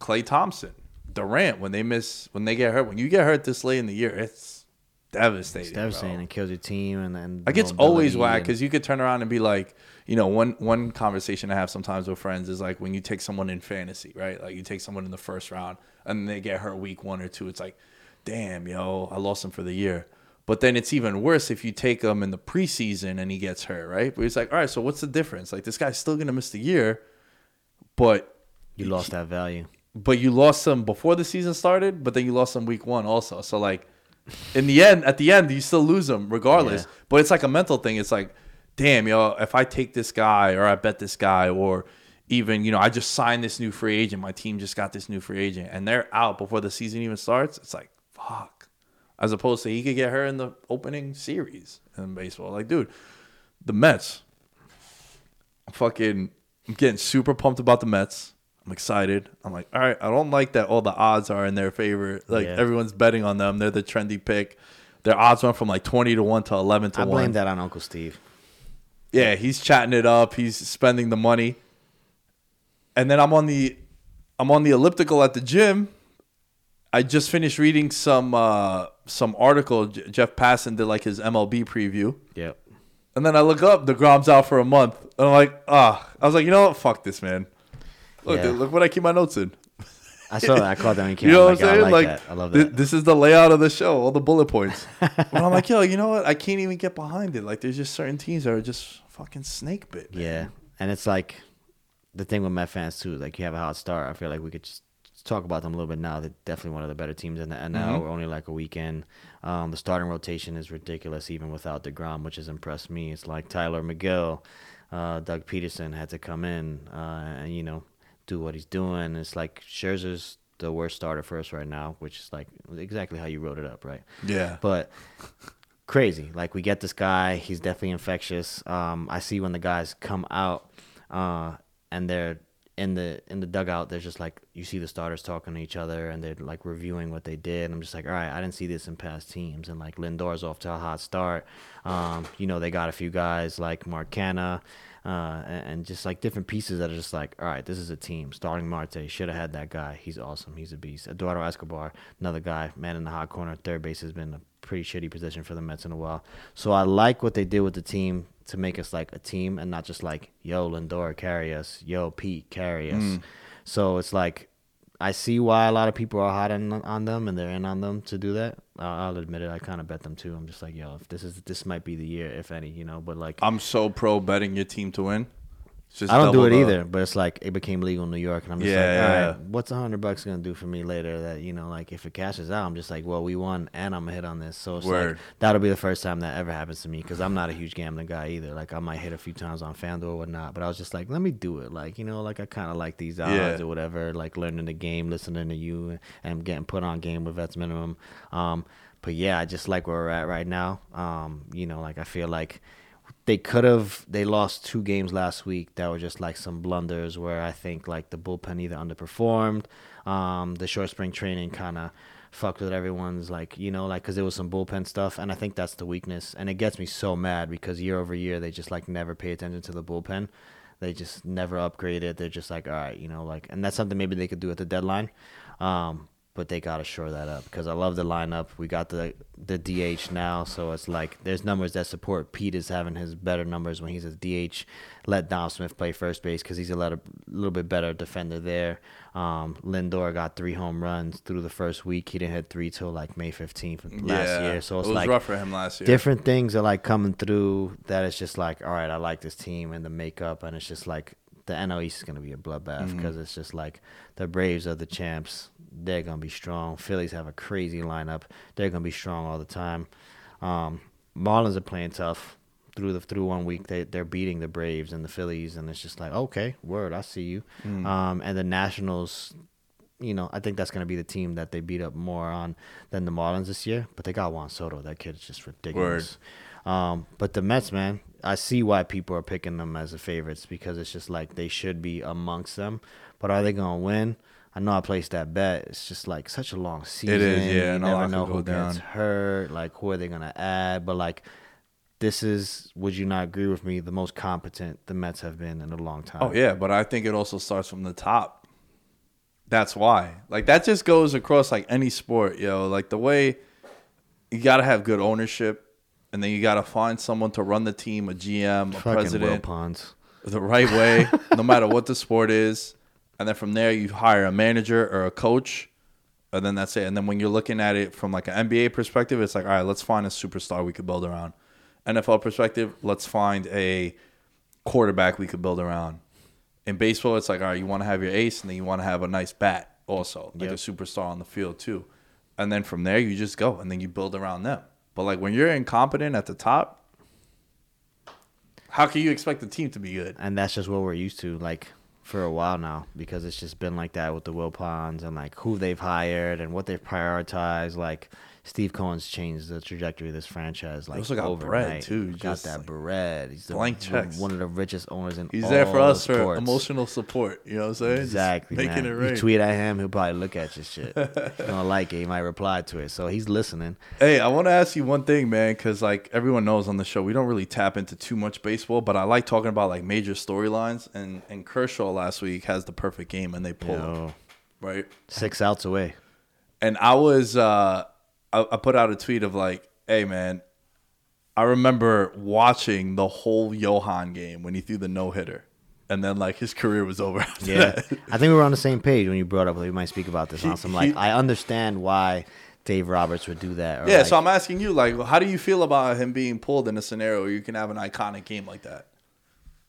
Klay Thompson, Durant, when they miss, when they get hurt, when you get hurt this late in the year, it's devastating. it's devastating. bro. It kills your team, and and Like it's always whack because you could turn around and be like, you know, one one conversation I have sometimes with friends is like when you take someone in fantasy, right? Like you take someone in the first round and they get hurt week one or two. It's like, damn, yo, I lost him for the year. But then it's even worse if you take him in the preseason and he gets hurt, right? But it's like, all right, so what's the difference? Like this guy's still gonna miss the year, but you lost that value. but you lost them before the season started, but then you lost them week one also. So like in the end, at the end, you still lose them regardless. Yeah. But it's like a mental thing. It's like, damn, yo, if I take this guy or I bet this guy or even, you know, I just signed this new free agent, my team just got this new free agent and they're out before the season even starts, it's like, fuck. As opposed to he could get her in the opening series in baseball. Like, dude, the Mets, I'm fucking I'm getting super pumped about the Mets. I'm excited. I'm like, all right, I don't like that all the odds are in their favor. Like Yeah. everyone's betting on them. They're the trendy pick. Their odds went from like 20 to 1 to 11 to I 1. I blame that on Uncle Steve. Yeah, he's chatting it up. He's spending the money. And then I'm on the I'm on the elliptical at the gym. I just finished reading some uh some article J- Jeff Passan did like his MLB preview. Yep. And then I look up, deGrom's out for a month. And I'm like, ah. I was like, you know what? Fuck this, man. Look, Yeah. dude, look what I keep my notes in. I saw that. I caught that you. You know what I'm Like, saying? I like, Like. I love that. this is the layout of the show, all the bullet points. but I'm like, yo, you know what? I can't even get behind it. Like, there's just certain teams that are just fucking snake bit. man. Yeah, and it's like the thing with Met fans too. Like you have a hot start. I feel like we could just talk about them a little bit now. They're definitely one of the better teams in the NL. Mm-hmm. We're only like a weekend. Um, the starting rotation is ridiculous, even without deGrom, which has impressed me. It's like Tylor Megill, uh, Doug Peterson had to come in uh, and you know do what he's doing. It's like Scherzer's the worst starter for us right now, which is like exactly how you wrote it up, right? Yeah. But crazy. Like we get this guy, he's definitely infectious. Um, I see when the guys come out, uh, and they're in the in the dugout. There's just like you see the starters talking to each other, and they're like reviewing what they did. I'm just like, all right, I didn't see this in past teams. And like Lindor's off to a hot start. Um, you know, they got a few guys like Mark Canha. Uh, and, and just like different pieces that are just like, all right, this is a team. Starling Marte, should have had that guy. He's awesome. He's a beast. Eduardo Escobar, another guy, man in the hot corner. Third base has been a pretty shitty position for the Mets in a while. So I like what they did with the team to make us like a team and not just like, yo, Lindor, carry us. Yo, Pete, carry us. So it's like, I see why a lot of people are hot on, on them and they're in on them to do that. Uh, I'll admit it. I kind of bet them too. I'm just like, yo, if this is this might be the year, if any, you know. But like, I'm so pro betting your team to win. I don't do it the- either, but it's like it became legal in New York, and I'm just Yeah, like, all yeah. right, what's a hundred bucks gonna do for me later? That you know, like if it cashes out, I'm just like, well, we won, and I'm gonna hit on this, so it's Word. like that'll be the first time that ever happens to me because I'm not a huge gambling guy either. Like I might hit a few times on FanDuel or whatnot, but I was just like, let me do it, like you know, like I kind of like these odds Yeah. or whatever, like learning the game, listening to you, and getting put on game with vets minimum. Um, but yeah, I just like where we're at right now. Um, you know, like I feel like they could have they lost two games last week that were just like some blunders where I think like the bullpen either underperformed, um, the short spring training kind of fucked with everyone's like you know like because there was some bullpen stuff and I think that's the weakness and it gets me so mad because year over year they just like never pay attention to the bullpen, they just never upgrade it. They're just like all right, you know like and that's something maybe they could do at the deadline. Um, but they gotta shore that up because I love the lineup. We got the the DH now, so it's like there's numbers that support Pete is having his better numbers when he's a DH. Let Dom Smith play first base because he's a little, little bit better defender there. Um, Lindor got three home runs through the first week. He didn't hit three till like May 15th last Yeah, year. So it's it was like rough for him last year. different things are like coming through that it's just like all right i like this team and the makeup and it's just like the NL East is going to be a bloodbath Mm-hmm. because it's just like the Braves are the champs. They're going to be strong. Phillies have a crazy lineup. They're going to be strong all the time. Um, Marlins are playing tough through the through one week. They they're beating the Braves and the Phillies, and it's just like okay, word, I see you. Mm. Um, and the Nationals, you know, I think that's going to be the team that they beat up more on than the Marlins this year. But they got Juan Soto. That kid's just ridiculous. Um, but the Mets, man, I see why people are picking them as the favorites because it's just like they should be amongst them. But are they going to win? I know I placed that bet. It's just like such a long season. It is, yeah, You never know who go gets down. hurt. Like who are they going to add? But like this is, would you not agree with me? The most competent the Mets have been in a long time. Oh yeah, but I think it also starts from the top. That's why. Like that just goes across like any sport, yo. Like the way you gotta have good ownership, and then you gotta find someone to run the team, a GM, a Fucking president, Ponds. the right way, no matter what the sport is. And then from there, you hire a manager or a coach, and then that's it. And then when you're looking at it from like an NBA perspective, it's like, all right, let's find a superstar we could build around. NFL perspective, let's find a quarterback we could build around. In baseball, it's like, all right, you want to have your ace, and then you want to have a nice bat also, like Yep. a superstar on the field too. And then from there, you just go, and then you build around them. But like when you're incompetent at the top, how can you expect the team to be good? and that's just what we're used to like for a while now because it's just been like that with the Wilpons and like who they've hired and what they've prioritized. Like Steve Cohen's changed the trajectory of this franchise. Like also got bread, overnight. too, Got that like, bread. He's the, blank one- checks. One of the richest owners in. The world. He's there for us for emotional support. You know what I'm saying? Just Exactly, making man. it You tweet at him, he'll probably look at your shit. He's gonna like it. He might reply to it. So he's listening. Hey, I want to ask you one thing, man, because like everyone knows on the show, we don't really tap into too much baseball, but I like talking about like major storylines. And and Kershaw last week has the perfect game, and they pulled Yo, right? six outs away. And I was, uh, I, I put out a tweet of like, hey, man, I remember watching the whole Johan game when he threw the no hitter. and then like his career was over. Yeah, that. I think we were on the same page when you brought up. We might speak about this on some like. I understand why Dave Roberts would do that. Yeah, like, so I'm asking you, like, how do you feel about him being pulled in a scenario where you can have an iconic game like that?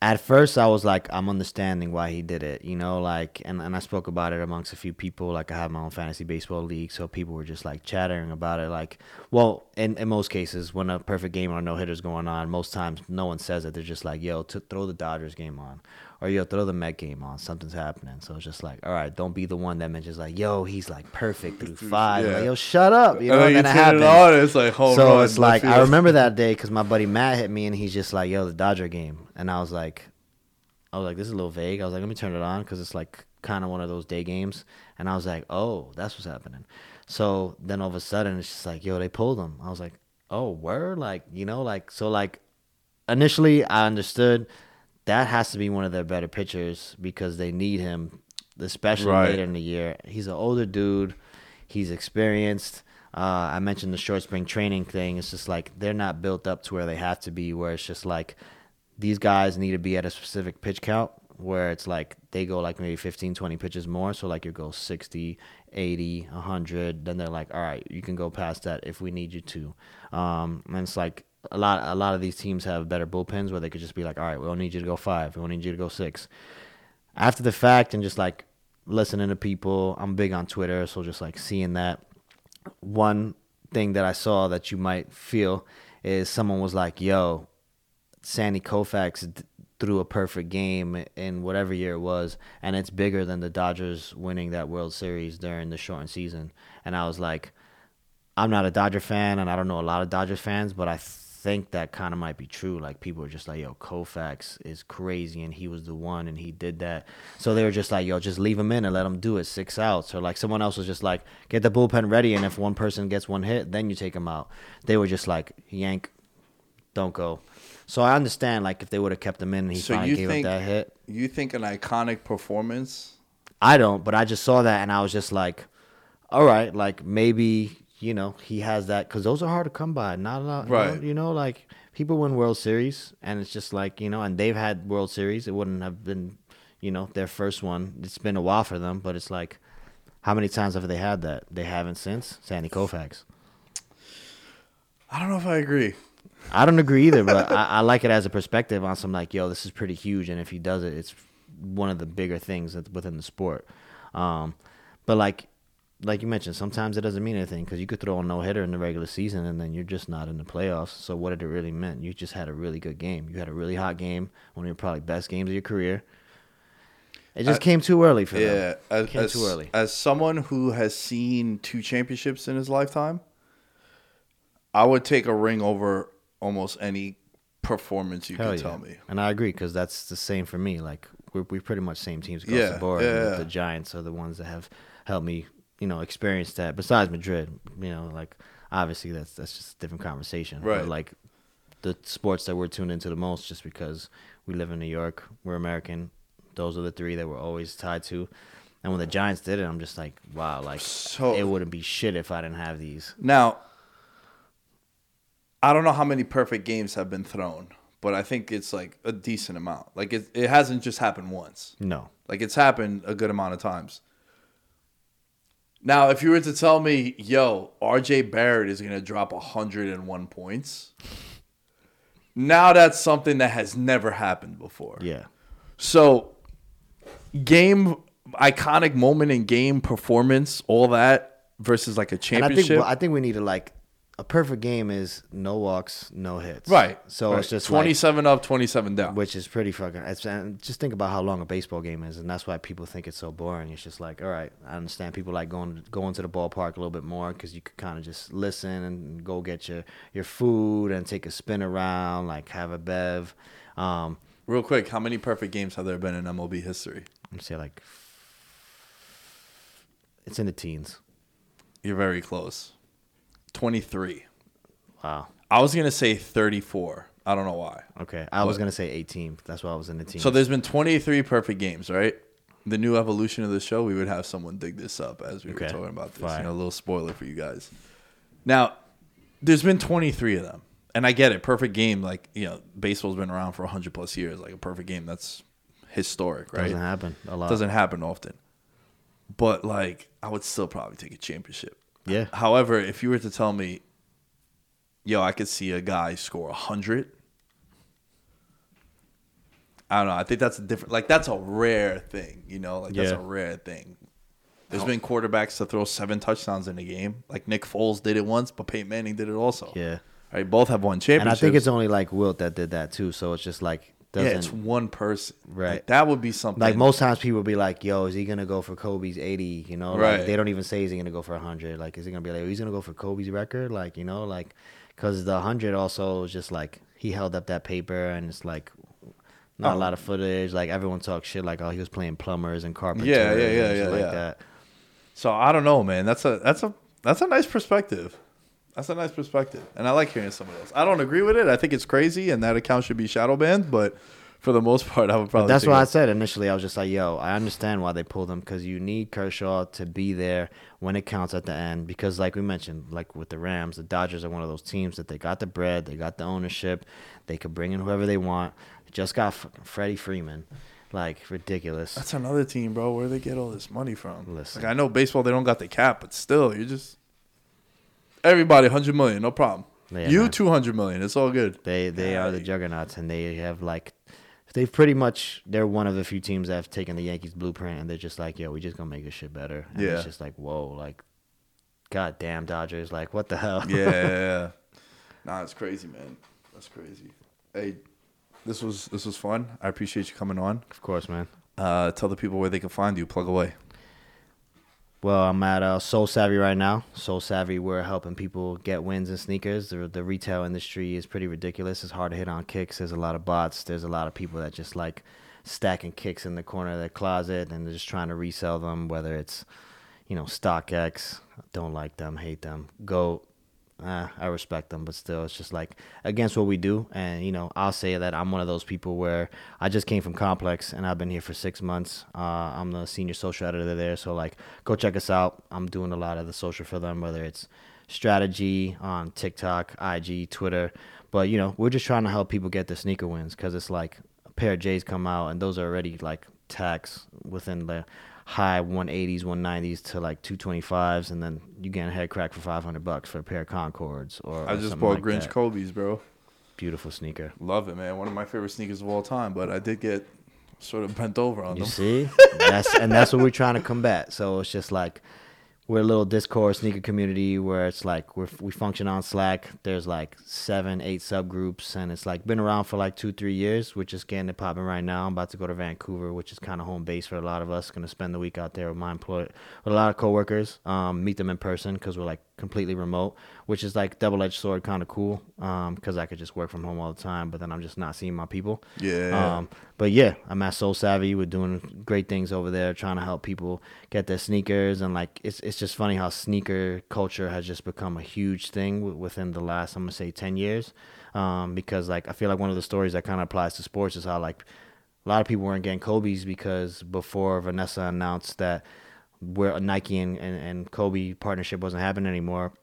At first I was like, I'm understanding why he did it, you know, like, and, and I spoke about it amongst a few people. Like, I have my own fantasy baseball league, so people were just like chattering about it. Like, well, in, in most cases, when a perfect game or no hitter's going on, most times no one says it. They're just like, yo, to throw the Dodgers game on, or yo, throw the Met game on. Something's happening. So it's just like, all right, don't be the one that mentions like, yo, he's like perfect through five. Yeah. Like, yo, shut up, you know. and And then then it on, it's like home So run, it's like I remember that day because my buddy Matt hit me and he's just like, "Yo, the Dodger game," and I was like, "I was like, this is a little vague." I was like, "Let me turn it on" because it's like kind of one of those day games, and I was like, "Oh, that's what's happening." So then all of a sudden it's just like, "Yo, they pulled him." I was like, "Oh, word!" Like you know, like so, like initially I understood that has to be one of their better pitchers because they need him, especially Right. later in the year. He's an older dude. He's experienced. Uh, I mentioned the short spring training thing. It's just like they're not built up to where they have to be. Where it's just like these guys need to be at a specific pitch count. Where it's like they go like maybe 15, 20 pitches more. So like you go 60, 80, 100. Then they're like, all right, you can go past that if we need you to. Um, and it's like a lot. A lot of these teams have better bullpens where they could just be like, all right, we don't need you to go five. We don't need you to go six after the fact and just like listening to people. I'm big on Twitter, so just like seeing that. One thing that I saw that you might feel is someone was like, "Yo, Sandy Koufax threw a perfect game in whatever year it was, and it's bigger than the Dodgers winning that World Series during the shortened season." And I was like, I'm not a Dodger fan, and I don't know a lot of Dodgers fans, but I think that kind of might be true. Like people are just like, "Yo, Koufax is crazy, and he was the one, and he did that." So they were just like, "Yo, just leave him in and let him do it, six outs." Or like someone else was just like, "Get the bullpen ready, and if one person gets one hit, then you take him out." They were just like, "Yank, don't go." So I understand, like if they would have kept him in, and he So finally gave think up that hit. you think an iconic performance? I don't, but I just saw that and I was just like, all right, like maybe you know he has that because those are hard to come by. Not a lot, Right. You know, like people win World Series and it's just like you know, and they've had World Series. It wouldn't have been, you know, their first one. It's been a while for them, but it's like, how many times have they had that? They haven't since Sandy Koufax. I don't know if I agree. I don't agree either, but I, I like it as a perspective on some like, yo, this is pretty huge, and if he does it, it's one of the bigger things that, within the sport. Um, but like, like you mentioned, sometimes it doesn't mean anything because you could throw a no hitter in the regular season and then you're just not in the playoffs. So what did it really mean? You just had a really good game. You had a really hot game, one of your probably best games of your career. It just came too early for Yeah, them. as, came as, too early. as someone who has seen two championships in his lifetime, I would take a ring over almost any performance you Hell could yeah. tell me. And I agree because that's the same for me. Like we're we pretty much same teams across Yeah, the board. yeah, yeah. The Giants are the ones that have helped me, you know, experience that. Besides Madrid, you know, like obviously that's that's just a different conversation. Right. But like the sports that we're tuned into the most, just because we live in New York, we're American. Those are the three that we're always tied to. And when the Giants did it, I'm just like, wow, like So- it wouldn't be shit if I didn't have these. Now, I don't know how many perfect games have been thrown, but I think it's like a decent amount. Like it, it hasn't just happened once. No. Like it's happened a good amount of times. Now, if you were to tell me, yo, RJ Barrett is going to drop 101 points, now that's something that has never happened before. Yeah. So, game, iconic moment in game performance, all that versus like a And I championship. think well, I think we need to like a perfect game is no walks, no hits. right. So right. it's just like, 27 up, 27 down. which is pretty fucking. It's, and just think about how long a baseball game is, and that's why people think it's so boring. It's just like, all right, I understand people like going going to the ballpark a little bit more because you could kind of just listen and go get your your food and take a spin around, like have a bev. Um, Real quick, how many perfect games have there been in MLB history? me say like it's in the teens. You're very close. 23. Wow. I was going to say 34. I don't know why. Okay, I was gonna say 18. That's why I was in the team. So there's been 23 perfect games, right? The new evolution of the show, we would have someone dig this up as we were talking about this. Fine. You know, a little spoiler for you guys. Now, there's been 23 of them. And I get it. Perfect game, like, you know, baseball's been around for 100 plus years. Like, a perfect game, that's historic, right? Doesn't happen a lot. Doesn't happen often. But like, I would still probably take a championship. Yeah. However, if you were to tell me, yo, I could see a guy score a hundred. I don't know. I think that's a different. Like that's a rare thing, you know. Like that's Yeah. a rare thing. There's been quarterbacks to throw seven touchdowns in a game. Like Nick Foles did it once, but Peyton Manning did it also. Yeah. Right. Both have won championships. And. I think it's only like Wilt that did that too. So it's just like yeah, doesn't it's one person. Right. Like, that would be something. like most times people be like, "Yo, is he gonna go for Kobe's 80?" You know, like, Right. they don't even say is he gonna go for 100. Like, is he gonna be like, oh, he's gonna go for Kobe's record? Like, you know, like because the 100 also is just like he held up that paper and it's like not Oh. a lot of footage. Like everyone talks shit like, "Oh, he was playing plumbers and carpenters." Yeah, yeah, and yeah, yeah, like yeah. that. So I don't know, man. That's a that's a that's a nice perspective. That's a nice perspective, and I like hearing some of those. I don't agree with it. I think it's crazy, and that account should be shadow banned. But for the most part, I would probably. That's take why I said initially. I was just like, "Yo, I understand why they pulled him because you need Kershaw to be there when it counts at the end. Because, like we mentioned, like with the Rams, the Dodgers are one of those teams that they got the bread, they got the ownership, they could bring in whoever they want. They just got fucking Freddie Freeman, like ridiculous. That's another team, bro. Where they get all this money from? Listen. Like I know baseball, they don't got the cap, but still, you just everybody hundred million, no problem. Yeah, you man. two hundred million, it's all good. They they are the juggernauts, and they have like they've pretty much they're one of the few teams that have taken the Yankees blueprint, and they're just like, "Yo, we just gonna make this shit better." And Yeah. it's just like, whoa, like, goddamn Dodgers, like, what the hell? yeah, yeah, yeah. Nah, it's crazy, man. That's crazy. Hey, this was this was fun. I appreciate you coming on. of course, man. Uh, tell the people where they can find you. Plug away. Well, I'm at uh, Soul Savvy right now. Soul Savvy, we're helping people get wins in sneakers. The, the retail industry is pretty ridiculous. It's hard to hit on kicks. There's a lot of bots. There's a lot of people that just like stacking kicks in the corner of their closet and they're just trying to resell them, whether it's, you know, StockX. Don't like them, hate them. Go. Uh, I respect them, but still, it's just like against what we do. And you know, I'll say that I'm one of those people where I just came from Complex and I've been here for six months. Uh, I'm the senior social editor there, so like, go check us out. I'm doing a lot of the social for them, whether it's strategy on TikTok, IG, Twitter. But you know, we're just trying to help people get their sneaker wins because it's like a pair of J's come out and those are already like tax within the high 180s, 190s to like 225s, and then you get a head crack for 500 bucks for a pair of Concords or. I just bought like Grinch that. Kobe's, bro. Beautiful sneaker. Love it, man. One of my favorite sneakers of all time. But I did get sort of bent over on You them. see, that's and that's what we're trying to combat. So it's just like we're a little Discord sneaker community where it's like we we function on Slack. There's like seven, eight subgroups, and it's like been around for like two, three years. We're just getting it popping right now. I'm about to go to Vancouver, which is kind of home base for a lot of us. Going to spend the week out there with my employer, with a lot of coworkers. Um, meet them in person because we're like completely remote, which is like double edged sword, kind of cool. Um, because I could just work from home all the time, but then I'm just not seeing my people. Yeah. Um, but yeah, I'm at Soul Savvy. We're doing great things over there, trying to help people get their sneakers, and like it's it's just funny how sneaker culture has just become a huge thing w- within the last I'm gonna say ten years, um, because like I feel like one of the stories that kind of applies to sports is how like a lot of people weren't getting Kobe's because before Vanessa announced that where Nike and, and, and Kobe partnership wasn't happening anymore.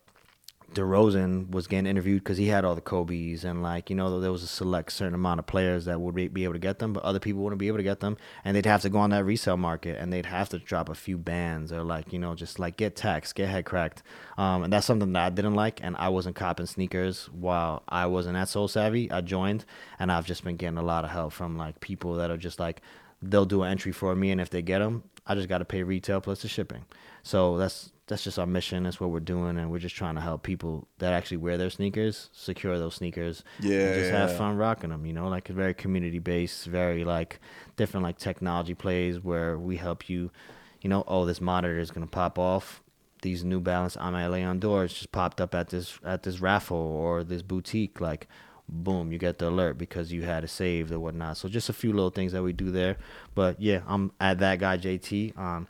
DeRozan was getting interviewed because he had all the Kobe's and like you know there was a select certain amount of players that would be, able to get them, but other people wouldn't be able to get them, and they'd have to go on that resale market and they'd have to drop a few bands or like you know just like get taxed, get head cracked, um, and that's something that I didn't like, and I wasn't copping sneakers while I wasn't at Soul Savvy. I joined, and I've just been getting a lot of help from like people that are just like they'll do an entry for me, and if they get them, I just got to pay retail plus the shipping. So that's that's just our mission. That's what we're doing, and we're just trying to help people that actually wear their sneakers secure those sneakers. Yeah, and just have fun rocking them. You know, like a very community based, very like different like technology plays where we help you. You know, oh, this monitor is gonna pop off. These New Balance Aimé Leon Dores just popped up at this at this raffle or this boutique. Like, boom, you get the alert because you had it saved or whatnot. So just a few little things that we do there. But yeah, I'm at that guy JT on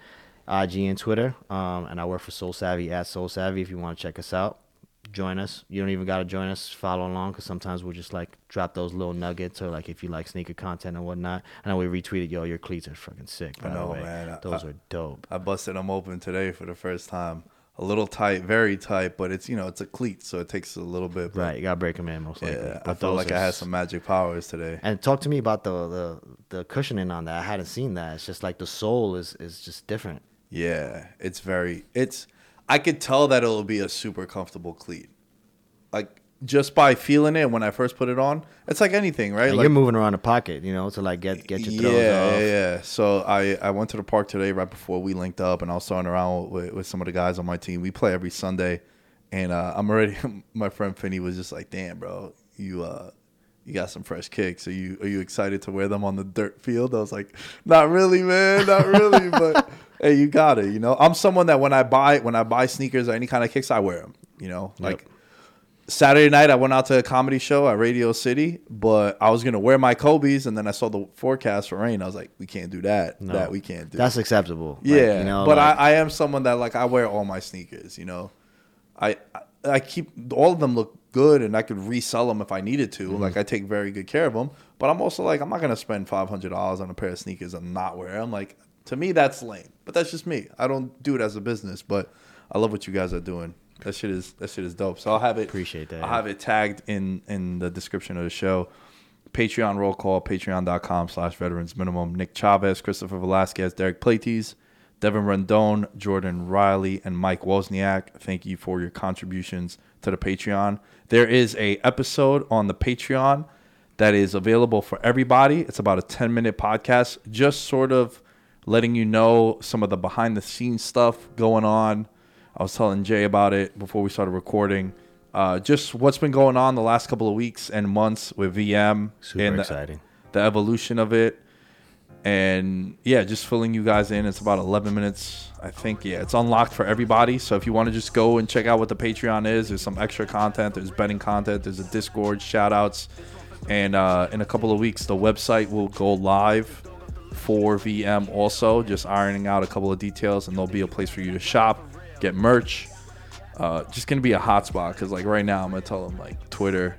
IG and Twitter, um, and I work for Soul Savvy at Soul Savvy. If you want to check us out, join us. You don't even got to join us. Follow along because sometimes we'll just like drop those little nuggets or like if you like sneaker content and whatnot. I know we retweeted, yo, your cleats are fucking sick. By I know, the way. man. Those I- are dope. I busted them open today for the first time. A little tight, very tight, but it's you know it's a cleat, so it takes a little bit. but Right, you gotta break them in most likely. Yeah, I But those like are I had some magic powers today. And talk to me about the the the cushioning on that. I hadn't seen that. It's just like the sole is is just different. Yeah, it's very. It's. I could tell that it'll be a super comfortable cleat, like just by feeling it when I first put it on. It's like anything, right? Like, you're moving around the pocket, you know, to like get get your throws yeah, off. yeah, yeah. So I I went to the park today right before we linked up, and I was starting around with, with some of the guys on my team. We play every Sunday, and uh, I'm already. My friend Finney was just like, "Damn, bro, you uh." You got some fresh kicks. Are you are you excited to wear them on the dirt field? I was like, not really, man, not really. but hey, you got it. You know, I'm someone that when I buy when I buy sneakers or any kind of kicks, I wear them. You know, like Saturday night, I went out to a comedy show at Radio City, but I was gonna wear my Kobe's, and then I saw the forecast for rain. I was like, we can't do that. No. That we can't do. That's acceptable. Like, yeah, you know, but like- I, I am someone that like I wear all my sneakers. You know, I I- I keep all of them look good, and I could resell them if I needed to. Mm-hmm. Like I take very good care of them, but I'm also like I'm not gonna spend five hundred dollars on a pair of sneakers and not wear them. Like to me, that's lame. But that's just me. I don't do it as a business, but I love what you guys are doing. That shit is that shit is dope. So I'll have it. Appreciate that. I'll have it tagged in in the description of the show. Patreon roll call, patreon.com slash veterans minimum. Nick Chavez, Christopher Velasquez, Derek Plates, Devin Rendon, Jordan Riley, and Mike Wozniak. Thank you for your contributions to the Patreon. There is a episode on the Patreon that is available for everybody. It's about a 10 minute podcast, just sort of letting you know some of the behind the scenes stuff going on. I was telling Jay about it before we started recording. Uh, just what's been going on the last couple of weeks and months with VM Super and the, exciting. the evolution of it. And yeah, just filling you guys in. It's about 11 minutes. I think, yeah, it's unlocked for everybody. So if you want to just go and check out what the Patreon is, there's some extra content. There's betting content. There's a Discord, shout outs. And uh, in a couple of weeks, the website will go live for VM also, just ironing out a couple of details. And there'll be a place for you to shop, get merch. Uh, just going to be a hotspot because, like, right now, I'm going to tell them, like, Twitter,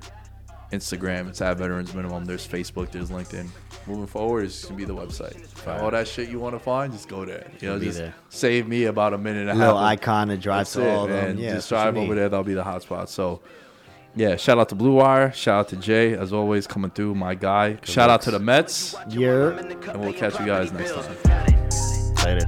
Instagram, it's at Veterans Minimum. There's Facebook, there's LinkedIn. Moving forward, it's gonna be the website. All that shit you want to find, just go there. You know, be just there. save me about a minute and a Little half. icon to drive That's to it, all of them. Yeah, just that's what you drive over there. That'll be the hotspot. So, yeah, shout out to Blue Wire. Shout out to Jay, as always, coming through, my guy. shout out to the Mets, Yeah. and we'll catch you guys next time. Later.